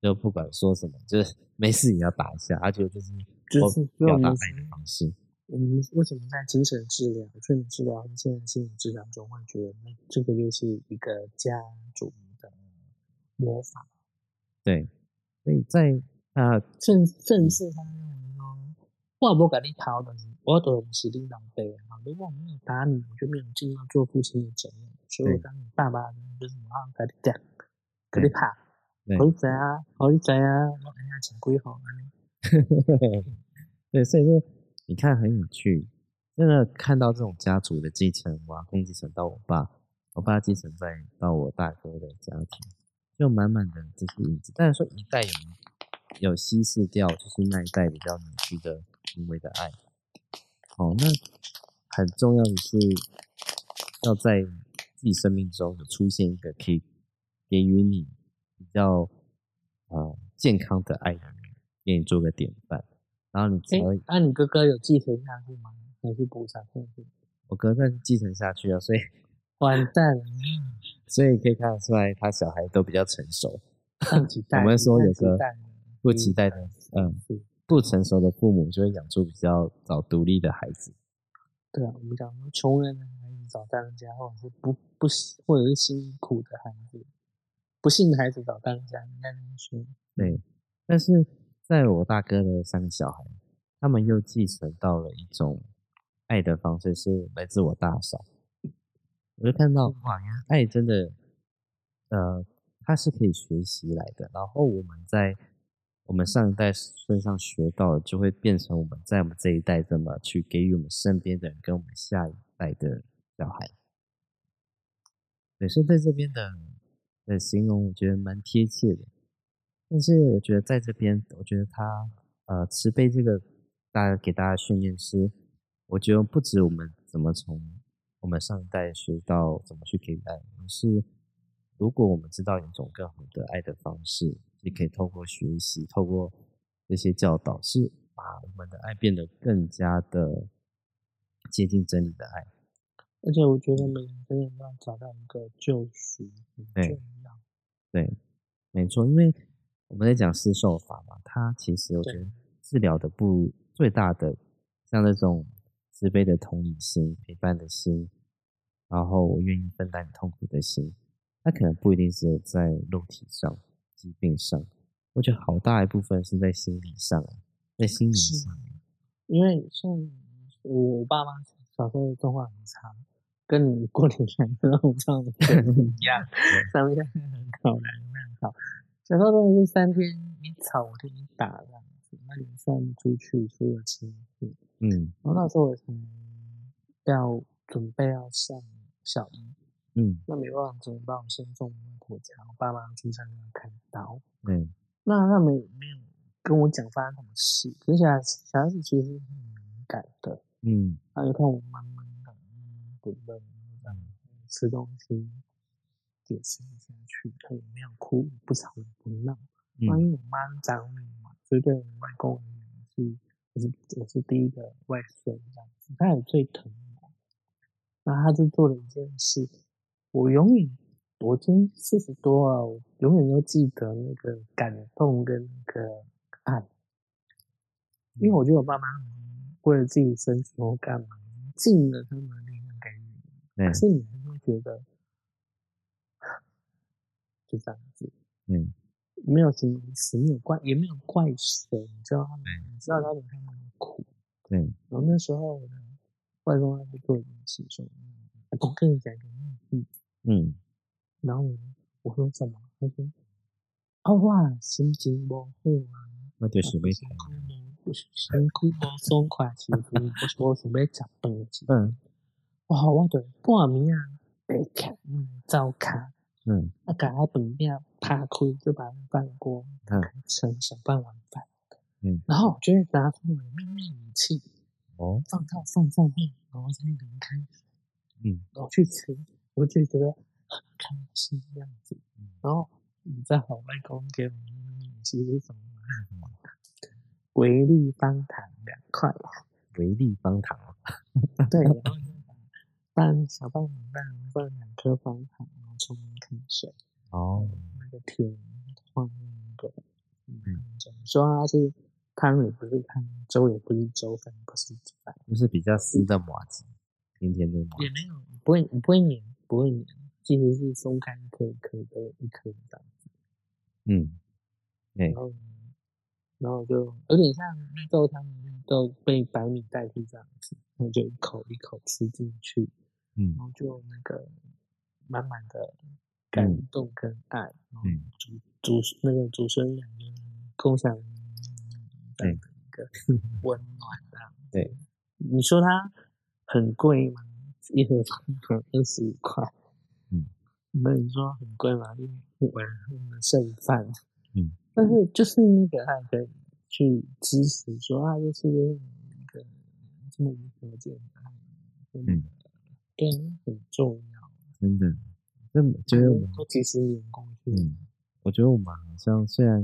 就不管说什么，就是 没事也要打一下，而且就是就是我表达爱的方式。我们为什么在精神治疗、睡眠治疗和现在心理治疗中会觉得那这个就是一个家族的魔法？对，所以在啊，甚甚至他认为说，我不跟你讨论，我都是领导辈啊。如果我没有打你，我就没有尽到做父亲的责任。所以我当你爸爸就是我要跟你讲，跟你拍，对好你知啊，好你知啊，我哎呀请归好啊。对，所以说你看很有趣，真的看到这种家族的继承，我阿公继承到我爸，我爸继承再到我大哥的家庭，就满满的这些影子。但是说一代有有稀释掉，就是那一代比较扭曲的行为的爱。好，那很重要的是要在自己生命中有出现一个可以给予你比较呃健康的爱人，给你做个典范，然后你才哎会，那你哥哥有继承下去吗？还是补偿下去？我哥再继承下去啊，所以 完蛋了，所以可以看得出来，他小孩都比较成熟。我们说有个不期待的，嗯，是不成熟的父母就会养出比较早独立的孩子。对啊，我们讲说穷人的孩子找当家，或者是不不或者是辛苦的孩子，不幸的孩子找当家，应该这么说。对，但是在我大哥的三个小孩，他们又继承到了一种爱的方式，是来自我大嫂。我就看到哇，原来爱真的，呃，它是可以学习来的。然后我们在我们上一代身上学到的，就会变成我们在我们这一代怎么去给予我们身边的人跟我们下一代的小孩。对，所以在这边的的形容，我觉得蛮贴切的。但是我觉得在这边，我觉得他呃慈悲这个大家给大家训练是，我觉得不止我们怎么从我们上一代学到怎么去给予爱，而是如果我们知道有一种更好的爱的方式，也可以透过学习，透过这些教导，是把我们的爱变得更加的接近真理的爱。而且我觉得每个人真的要找到一个救赎很对重要。对，没错，因为我们在讲施受法嘛，它其实我觉得治疗的不最大的，像那种慈悲的同理心、陪伴的心，然后我愿意分担你痛苦的心，它可能不一定只有在肉体上、疾病上，我觉得好大一部分是在心理上，在心理上，因为像我我爸妈小时候状况很差，跟你过年前 的那种状况 不一样，上面很好，很好。小时候真的是三天你吵我就你打这样子，那你散不出去，所有情绪。嗯然后那时候我才要准备要上小一，嗯那没办法，只能把我先送回家。我爸妈去山上开刀，嗯那他们也没有跟我讲发生什么事，可是小孩小孩子其实很敏感的，嗯他就看我妈妈的，嗯，滚闷这样吃东西也吃不下去，他也没有哭，不吵也不闹。那嗯因为我妈是长女嘛，所以对我外公而言是我是我是第一个外孙这样子，他也最疼我。那他就做了一件事，我永远我已经四十多了，我永远都记得那个感动跟那个爱，因为我觉得我爸妈为了自己生存或干嘛，尽了他们的力量给你，对可是你还会觉得就这样子。嗯没有形容词，没有怪，也没有怪谁，你知道他们，你知道他们他们的苦。对然后那时候我的外公他就做一件事，说：“嗯我跟你讲一个例子。嗯”然后呢，我说什么？他说：“啊，我心情不好啊，那就是为身躯无身躯无爽快，是不是？我想要食饭去。嗯哇，我就半暝啊，白看，嗯，糟卡。嗯。啊，把他本面扒开，就把它饭锅嗯。开成小半碗饭。嗯，然后我就会拿出我的秘密武器，哦。放到饭上面，然后再淋开水，嗯。然后去吃，我就觉得很开心这样子。然后你知道我外公给我的秘密武器是什么吗？维力方糖两块，维力方糖哦，对，然后就把半小半碗饭放两颗方糖，冲开水。哦那个甜放那个嗯中，说它是汤也不是汤，粥也不是粥，反正不是饭，就是比较湿的麻糬，甜甜的麻也没有不会不会黏，不会黏，其实是松开一颗一颗的一颗这样子。嗯，然后，然后就有点像绿豆汤，绿豆被白米代替这样子，那就一口一口吃进去，嗯然后就那个满满的感动跟爱，嗯祖祖那个祖孙两共享这样的一个温暖啊。对，你说它很贵吗？一盒饭二十五块，嗯，那你说很贵吗？因为晚上的剩饭，嗯，但是就是那个爱可以去支持说啊，就是那个这么无条件的爱，嗯对，很重要。真的，这觉得我们都几十年过去，嗯，我觉得我们好像虽然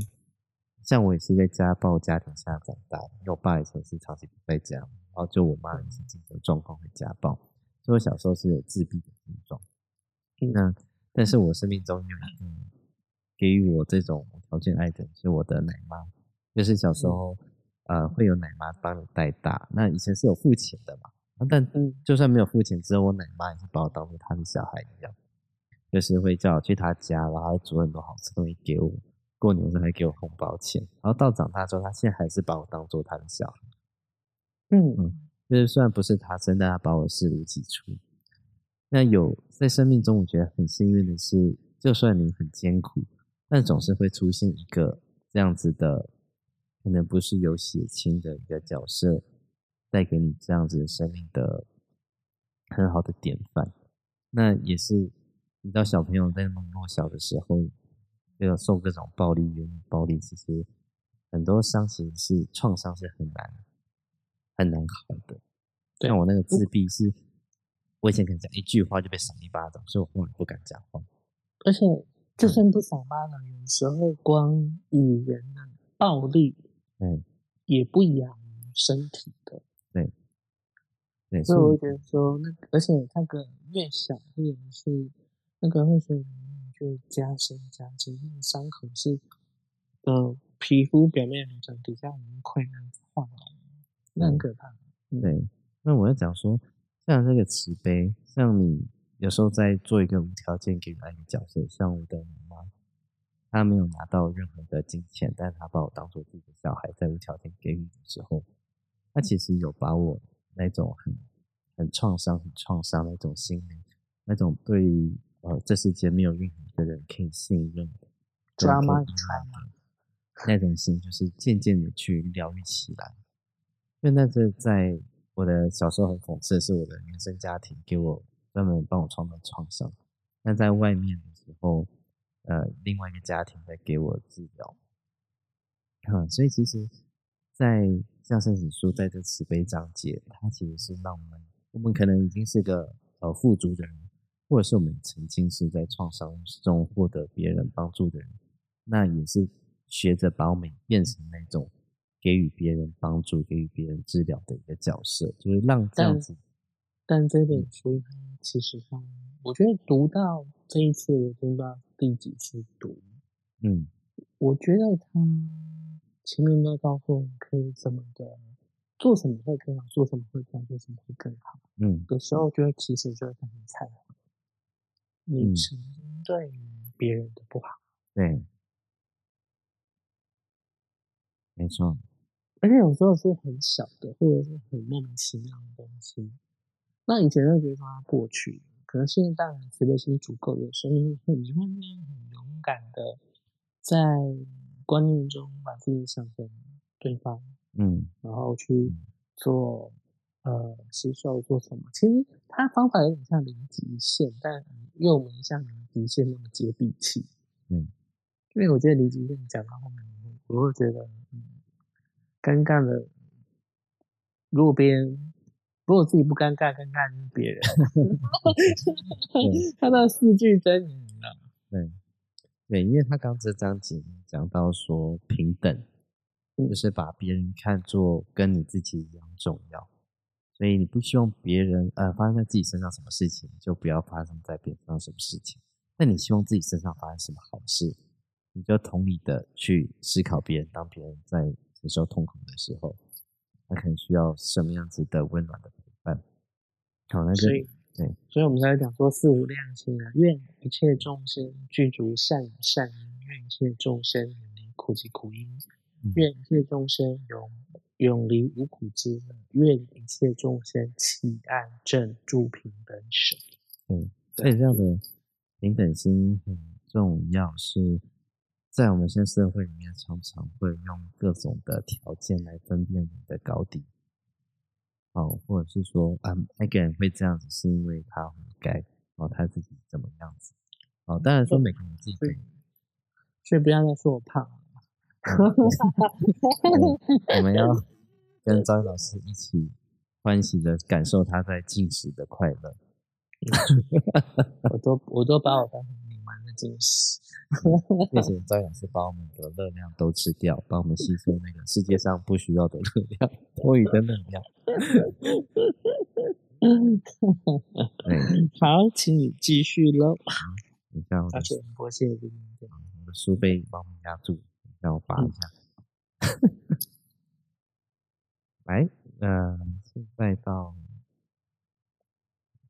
像我也是在家暴家庭下长大的，因为我爸以前是长期不在家，然后就我妈也是精神状况会家暴，所以我小时候是有自闭的症状。嗯那但是我生命中有一个给予我这种无条件爱的是我的奶妈，就是小时候、呃会有奶妈帮你带大，那以前是有付钱的嘛，啊但嗯。就算没有付钱，之后我奶妈也是把我当做她的小孩一样，就是会叫我去她家，然后煮很多好吃东西给我，过年的时候还给我红包钱，然后到长大之后，她现在还是把我当做她的小孩，嗯。嗯就是虽然不是她生，但她把我视如己出。那有在生命中，我觉得很幸运的是，就算你很艰苦，但总是会出现一个这样子的，可能不是有血亲的一个角色，带给你这样子的生命的很好的典范。那也是，你知道小朋友在那么弱小的时候，这个受各种暴力、言语暴力，其实很多伤其实是创伤是很难很难好的。对像我那个自闭是，我以前可能讲一句话就被赏一巴掌，所以我后来不敢讲话。而且就算不赏巴掌，有时候光语言的暴力嗯，也不亚于身体的，对，所以我所以觉得说那个，而且那个越小或者是那个会随着年龄就加深加深，那个伤口是呃皮肤表面很长，底下有一块那样子化脓，那很可怕。嗯对，那我要讲说，像这个慈悲，像你有时候在做一个无条件给予爱的角色，像我的妈妈，她没有拿到任何的金钱，但是她把我当做自己的小孩，在无条件给予的时候，她其实有把我那种很很创伤、很创伤那种心灵，那种对于呃这世界没有任何一个人可以信任的那种心，就是渐渐的去疗愈起来。因为那是在我的小时候很讽刺的是，我的原生家庭给我专门帮我创造创伤，那在外面的时候，呃，另外一个家庭在给我治疗。嗯，所以其实，在像圣子书在这慈悲章节，它其实是让我们，我们可能已经是个呃富足的人，或者是我们曾经是在创伤中获得别人帮助的人，那也是学着把我们变成那种给予别人帮助、给予别人治疗的一个角色，就是让这样子，但这本书它其实它，我觉得读到这一次，我不知道第几次读，嗯。我觉得他前面都告诉我们可以怎么的做什么会更好，做什么会更好，做什么会更好。嗯有时候就会其实就会很忏悔，你嗯曾经对别人的不好，对，没错，而且有时候是很小的，或者是很莫名其妙的东西。那以前就觉得说它过去，可能现在当然慈悲心足够，有时候你会你会很勇敢的在观念中把自己想成对方，嗯然后去嗯做呃吸收做什么。其实他方法有点像零极限，但又没像零极限那么接地气。嗯，因为我觉得零极限讲到后面，我会觉得嗯尴尬的。如果别人如果自己不尴尬，尴尬就是别人。看到 四句真言了，对对，因为他刚这章节讲到说平等，就是把别人看作跟你自己一样重要，所以你不希望别人呃发生在自己身上什么事情，就不要发生在别人身上什么事情。那你希望自己身上发生什么好事，你就同理的去思考别人，当别人在承受痛苦的时候，他可能需要什么样子的温暖的陪伴。好，那就对，所以我们才讲说四无量心啊，愿一切众生具足善有善因，愿一切众生远离苦集苦因，愿一切众生永永离无苦之乐，愿一切众生起安正住平等舍。对，所以这样的平等心很重要，是在我们现在社会里面，常常会用各种的条件来分辨你的高低。哦，或者是说，啊，那个人会这样子，是因为他活该，哦，他自己怎么样子？哦，当然说每个人自己所以不要再说我胖了。我们要 跟张老师一起欢喜的感受他在进食的快乐。我都我都把我当成你玩的进食。谢谢张老师把我们的热量都吃掉，帮我们吸收那个世界上不需要的热量，多余的能量。好，请你继续喽。你看，而且多谢你。我的书被帮我压住，让我拔一下。来，呃，现在到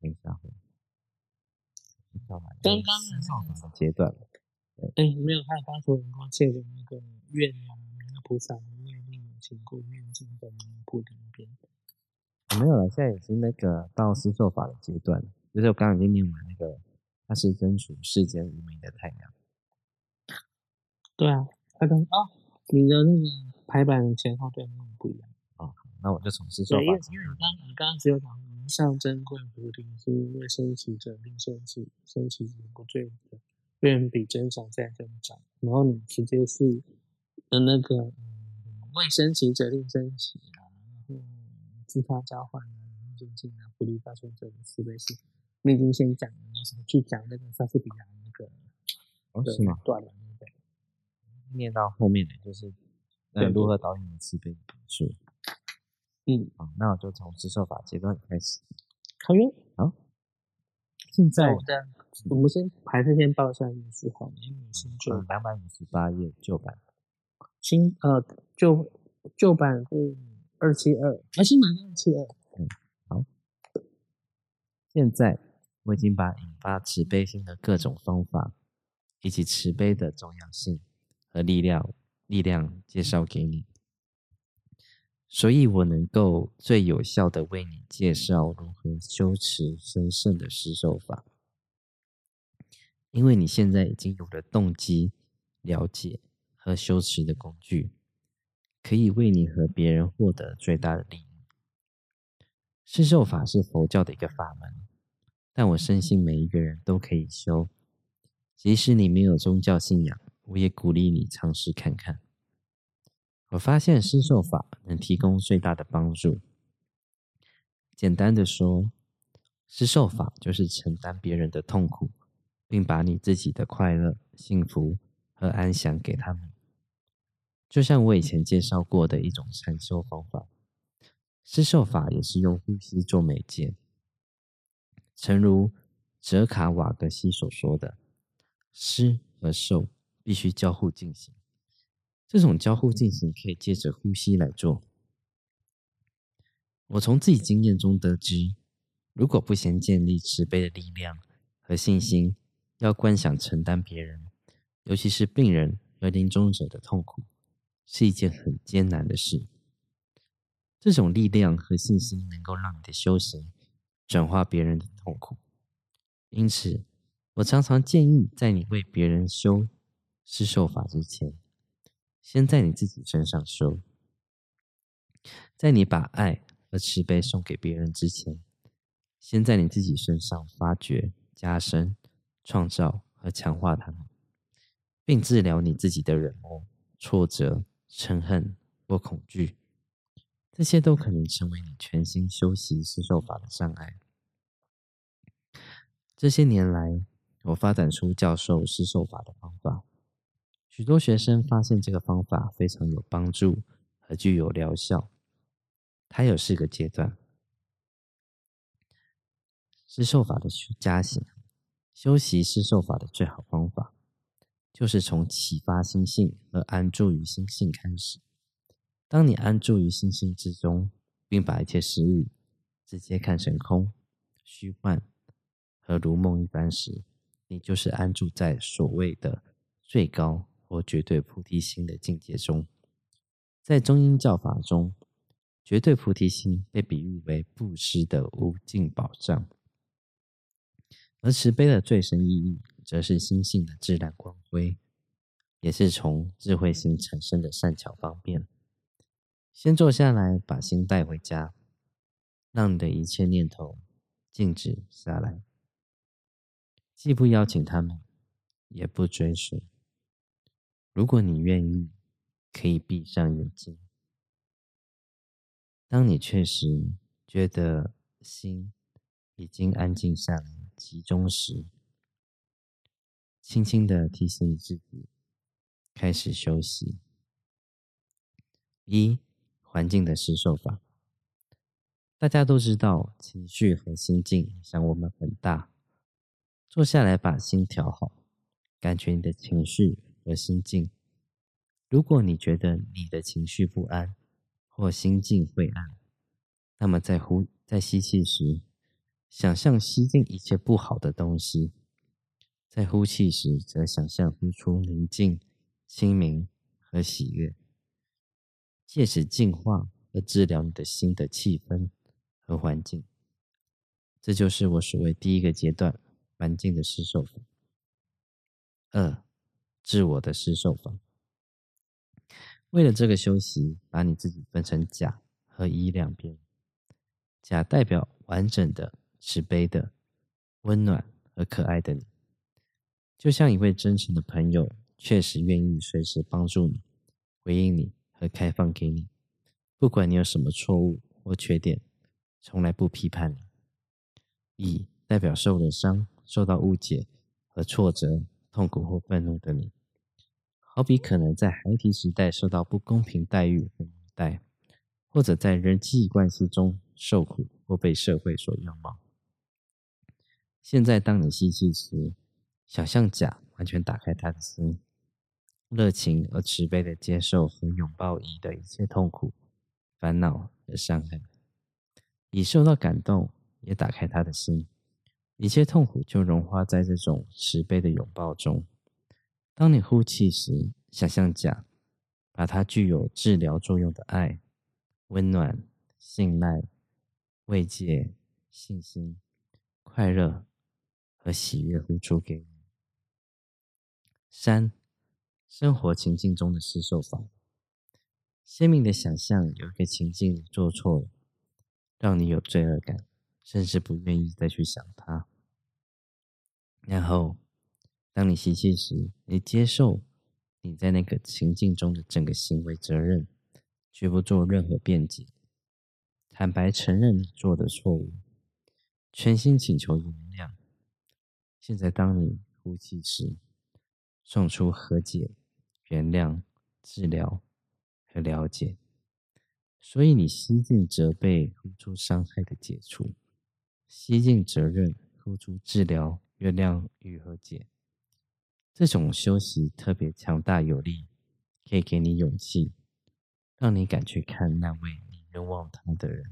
等一下，刚刚的阶段。哎，没有害发出很光切的那个愿啊，那个菩萨念念经过念经的那部里边。没有了，现在已经那个到施受法的阶段，就是我刚刚已经念完那个，它是真除世间无名的太阳。对啊，他跟啊，你的那个排版前后对那不一样啊。那我就从施受法。因为因为你刚你刚刚只有讲上珍贵菩提是为升起者令生起生起者不罪的。愿比增长再增长，然后你直接是的那个嗯，为升起者令升起啊，然后自他交换啊，然后尊敬啊，福利大众者的慈悲心，你已经先讲了，什么去讲那个莎士比亚那个哦是吗？断了那个，念到后面的就是呃如何导演的慈悲的表述。嗯，好，那我就从施受法阶段开始。好哟，好，现在。我们先还是先报一下意思好，因为新旧两百五十八页旧版，新呃旧旧版是二七二，啊新版是二七二。嗯，好。现在我已经把引发慈悲心的各种方法，以及慈悲的重要性和力量力量介绍给你，所以我能够最有效的为你介绍如何修持神圣的施受法。因为你现在已经有了动机、了解和修持的工具，可以为你和别人获得最大的利益。施受法是佛教的一个法门，但我深信每一个人都可以修。即使你没有宗教信仰，我也鼓励你尝试看看。我发现施受法能提供最大的帮助。简单的说，施受法就是承担别人的痛苦。并把你自己的快乐、幸福和安详给他们，就像我以前介绍过的一种禅修方法。施受法也是用呼吸做媒介，诚如哲卡瓦格西所说的，施和受必须交互进行。这种交互进行可以借着呼吸来做。我从自己经验中得知，如果不先建立慈悲的力量和信心，要观想承担别人，尤其是病人和临终者的痛苦，是一件很艰难的事。这种力量和信心能够让你的修行转化别人的痛苦。因此，我常常建议，在你为别人修施受法之前，先在你自己身上修。在你把爱和慈悲送给别人之前，先在你自己身上发掘、加深。创造和强化它们，并治疗你自己的冷漠、挫折、嗔恨或恐惧，这些都可能成为你全新修习施受法的障碍。这些年来，我发展出教授施受法的方法，许多学生发现这个方法非常有帮助和具有疗效。它有四个阶段：施受法的加行。修习施受法的最好方法，就是从启发心性和安住于心性开始。当你安住于心性之中，并把一切事物直接看成空、虚幻和如梦一般时，你就是安住在所谓的最高或绝对菩提心的境界中，在中英教法中，绝对菩提心被比喻为布施的无尽宝藏，而慈悲的最深意义，则是心性的自然光辉，也是从智慧心产生的善巧方便。先坐下来，把心带回家，让你的一切念头静止下来，既不邀请他们，也不追随。如果你愿意，可以闭上眼睛。当你确实觉得心已经安静下来、集中时，轻轻的提醒你自己，开始休息。一、环境的施受法。大家都知道，情绪和心境影响我们很大。坐下来，把心调好，感觉你的情绪。和心境。如果你觉得你的情绪不安或心境晦暗，那么在呼在吸气时，想象吸进一切不好的东西；在呼气时，则想象呼出宁静、清明和喜悦，借此净化和治疗你的心的气氛和环境。这就是我所谓第一个阶段环境的施受法。二。自我的施受法。为了这个修习，把你自己分成甲和乙两边。甲代表完整的、慈悲的、温暖和可爱的你，就像一位真诚的朋友，确实愿意随时帮助你、回应你和开放给你。不管你有什么错误或缺点，从来不批判你。乙代表受了伤、受到误解和挫折。痛苦或愤怒的你，好比可能在孩提时代受到不公平待遇和虐待，或者在人际关系中受苦或被社会所拥抱。现在，当你吸气时，想象甲完全打开他的心，热情而慈悲的接受和拥抱乙的一切痛苦、烦恼和伤害。乙受到感动，也打开他的心。一切痛苦就融化在这种慈悲的拥抱中。当你呼气时，想象甲把它具有治疗作用的爱、温暖、信赖、慰藉、信心、快乐和喜悦呼出给你。三、生活情境中的施受法。鲜明的想象有一个情境你做错了，让你有罪恶感。甚至不愿意再去想它。然后，当你吸气时，你接受你在那个情境中的整个行为责任，绝不做任何辩解，坦白承认你做的错误，全心请求原谅。现在，当你呼气时，送出和解、原谅、治疗和了解。所以，你吸进责备，呼出伤害的解除。吸尽责任，付出治疗、原谅与和解。这种休息特别强大有力，可以给你勇气，让你敢去看那位你冤枉他的人；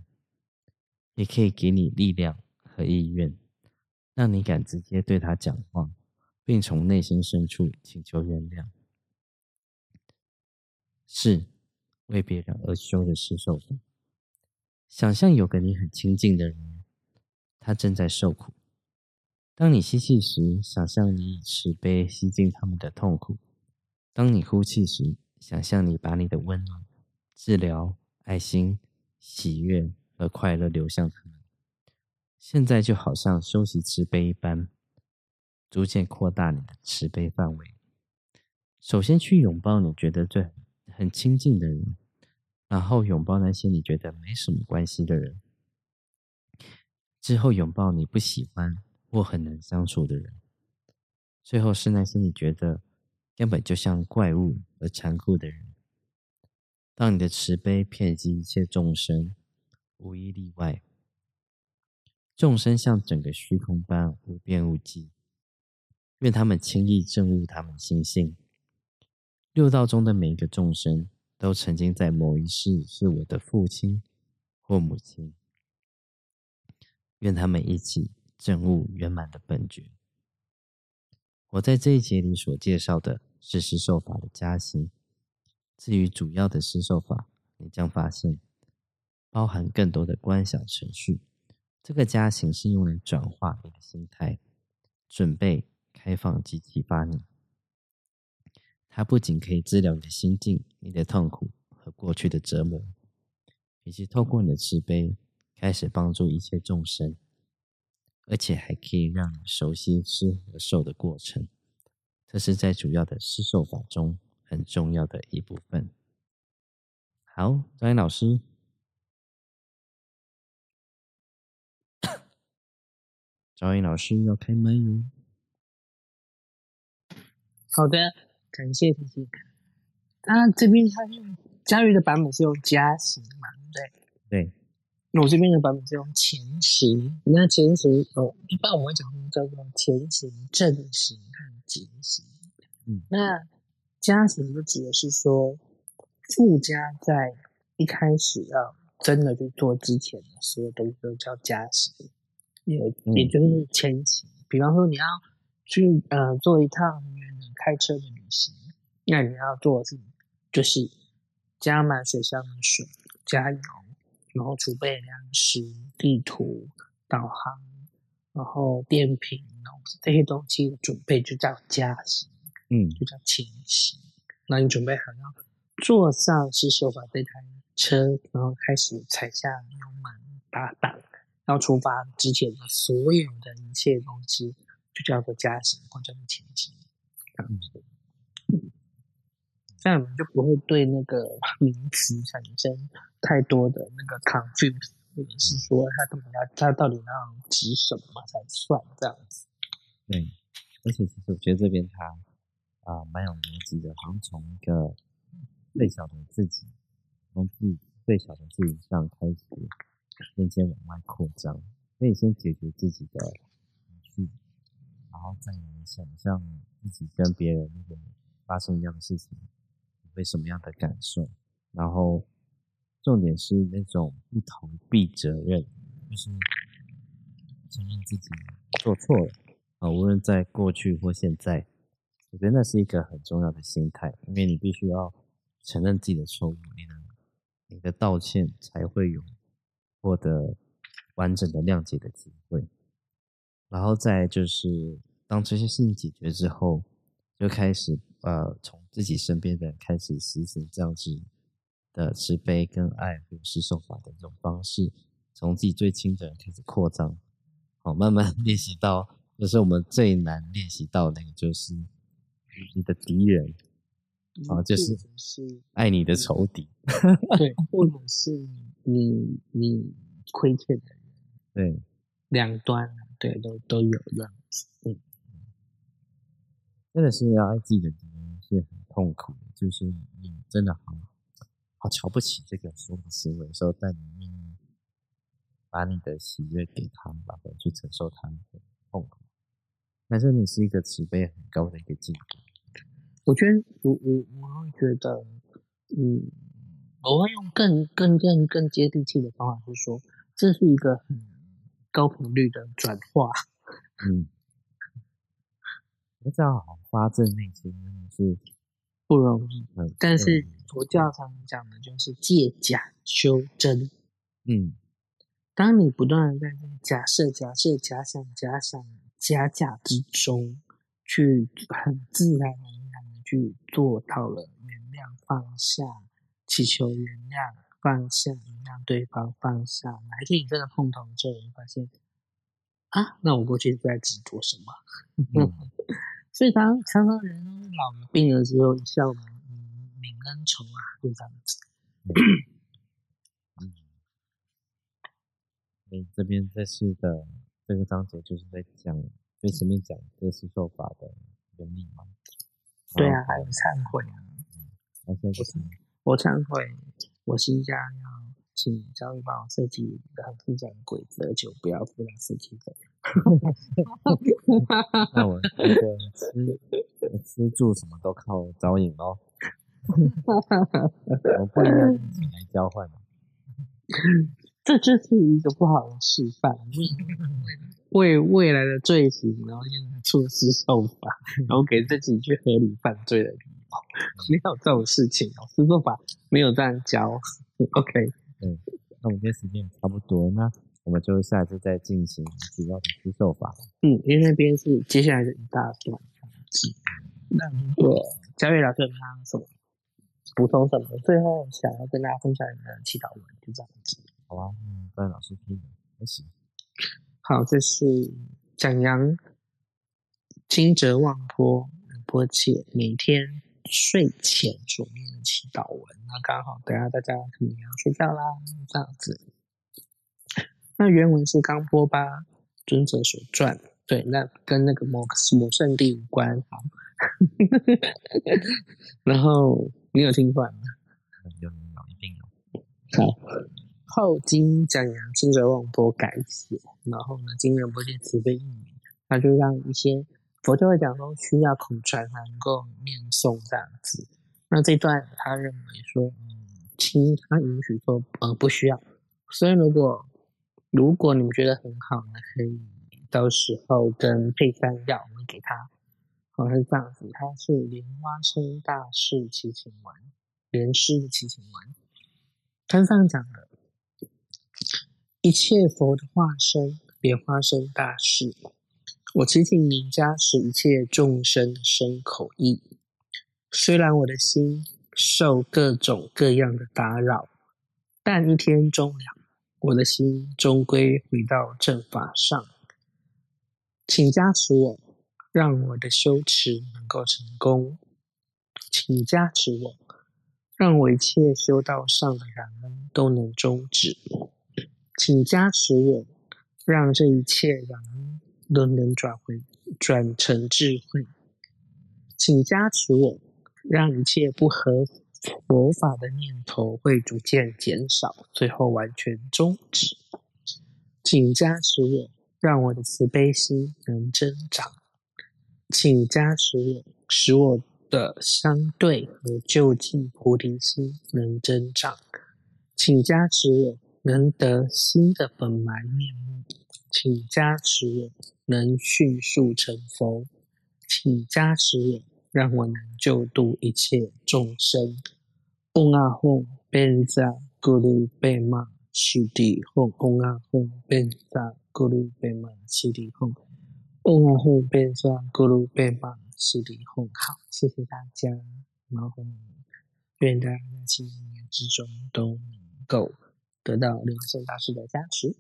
也可以给你力量和意愿，让你敢直接对他讲话，并从内心深处请求原谅。是为别人而修的施受法。想象有个你很亲近的人。他正在受苦。当你吸气时，想象你以慈悲吸进他们的痛苦；当你呼气时，想象你把你的温暖、治疗、爱心、喜悦和快乐流向他们。现在就好像修习慈悲一般，逐渐扩大你的慈悲范围。首先去拥抱你觉得最很亲近的人，然后拥抱那些你觉得没什么关系的人。之后拥抱你不喜欢或很难相处的人，最后是那些你觉得根本就像怪物而残酷的人。当你的慈悲遍及一切众生，无一例外，众生像整个虚空般无边无际，愿他们轻易证悟他们心性。六道中的每一个众生，都曾经在某一世是我的父亲或母亲。愿他们一起证悟圆满的本觉。我在这一节里所介绍的是施受法的加行，至于主要的施受法，你将发现包含更多的观想程序。这个加行是用来转化你的心态，准备开放及启发你。它不仅可以治疗你的心境、你的痛苦和过去的折磨，以及透过你的慈悲开始帮助一切众生，而且还可以让你熟悉施和受的过程。这是在主要的施受法中很重要的一部分。好，张岩老师，张岩老师要开麦哟。好的。感谢提醒。那这边他用嘉瑜的版本是用加行嘛？对对。那我这边的版本是用前行。那前行哦，一般我们会讲叫做前行、正行和减行。嗯。那加行就指的是说，附加在一开始要真的去做之前的所有东西都叫加行，也也就是前行。比方说你要去呃做一趟远的开车的旅行。那你要做的是，就是加满水箱的水，加油，然后储备粮食、地图、导航，然后电瓶，然后这些东西的准备就叫加行，嗯，就叫前行。那你准备好要坐上是手把这台车，然后开始踩下油门、打档，要出发之前的所有的一切东西，就叫做加行或叫做前行，这样子。这样就不会对那个名词产生太多的那个 confuse，或者是说他到底要他到底要指什么才算这样子。对，而且其实我觉得这边他啊蛮有逻辑的，好像从一个最小的自己，从自己最小的自己上开始，渐渐往外扩张，可以先解决自己的情绪，然后再想象自己跟别人那个发生一样的事情。会什么样的感受？然后重点是那种一逃避责任，就是承认自己做错了啊，无论在过去或现在，我觉得那是一个很重要的心态，因为你必须要承认自己的错误，你的你的道歉才会有获得完整的谅解的机会。然后再就是当这些事情解决之后，就开始。呃，从自己身边的人开始实行这样子的慈悲跟爱或施受法的这种方式，从自己最亲的人开始扩张，好，慢慢练习到，就是我们最难练习到那个，就是你的敌人，啊，就是爱你的仇敌，对，或者是你你亏欠的人，对，两端，对，都都有这样子，嗯，真的是要爱自己的。是很痛苦的，就是你真的好好瞧不起这个所有的行为的时候，但你愿意把你的喜悦给他们，然后去承受他们的痛苦，但是你是一个慈悲很高的一个境界。我觉得，我我我会觉得，嗯，我会用更更更更接地气的方法去说，这是一个很高频率的转化。嗯。这样好发自内心是不容易，但是佛教上讲的就是借假修真。嗯，当你不断的在假设、假设、假想、假想、假假之中，去很自然而然的去做到了原谅、放下、祈求原谅、放下、原谅对方、放下，哪一天你真的碰头之后，你发现啊，那我过去在执着什么？所以常常常人老了病了之后，笑泯恩仇啊，就这样子。嗯，你这边这次的这个章节就是在讲最前面讲这是受法的原理吗？对啊，还有忏悔啊。嗯，我现在我忏悔，我心下要请教育帮我设计一个很复杂的规则，就不要负担设计费。那我那个吃吃住什么都靠招引哦。我不能用钱来交换 这就是一个不好的示范。为未来的罪行，然后用措施受罚，然后给自己去合理犯罪的理由 没有这种事情，老师做法没有这样教。OK，嗯，那我们今天时间也差不多，那我们就下次再进行主要的出售法。嗯，因为那边是接下来的一大段。那如果嘉悦老师有什么补充什么，最后想要跟大家分享一个祈祷文，就这样子。好啊，嗯，老师可以开始。好，这是蒋阳金泽望坡波切每天睡前所念的祈祷文。那刚好等下大家可能要睡觉啦，这样子。那原文是冈波巴尊者所传，对，那跟那个摩摩圣地无关。好，然后你有听过吗？有有有，一定有。好，后经讲阳金泽望波改写，然后呢，经人波切慈悲译名，他就让一些佛教会讲说需要口传能够念诵这样子。那这段他认为说，嗯，亲他允许说，呃，不需要。所以如果如果你们觉得很好呢，可以到时候跟配山药，我们给他，好像是这样子。它是莲花生大士祈请文，莲师祈请文。它上讲的，一切佛的化身，莲花生大士，我祈请您加持一切众生的身口意。虽然我的心受各种各样的打扰，但一天终了。我的心终归回到正法上，请加持我，让我的修持能够成功。请加持我，让我一切修道上的染恩都能终止。请加持我，让这一切染恩都能转回转成智慧。请加持我，让一切不合。佛法的念头会逐渐减少，最后完全终止。请加持我，让我的慈悲心能增长。请加持我，使我的相对和就近菩提心能增长。请加持我，能得新的本来面目。请加持我，能迅速成佛。请加持我。让我能救度一切众生。嗡阿吽，贝扎咕噜贝玛西迪吽。嗡阿吽，贝扎咕噜贝玛西迪吽。嗡阿吽，贝扎咕噜贝玛西迪吽。好，谢谢大家。然后，愿大家在新一年之中都能够得到莲花生大师的加持。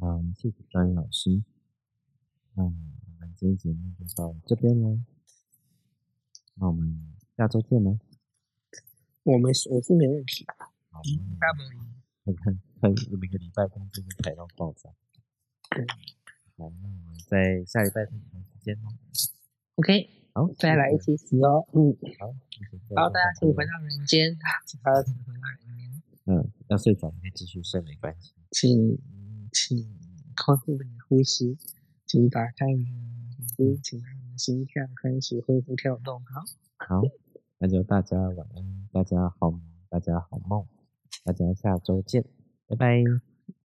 嗯，谢谢张宇老师。那我们今天节目就到这边喽。那我们下周见喽。我们我是没问题的。好，看看看每个礼拜工作都排到爆炸。对。好，那我们在下礼拜同时间哦。OK。好，再来一起死哦。嗯。好。好，大家请回到人间。大家请回到人间。嗯，要睡着可以继续睡，没关系。请请康复呼吸，请打开你眼睛，请让你的心跳开始恢复跳动。好。好，那就大家晚安，大家好，大家好梦，大家下周见，拜拜。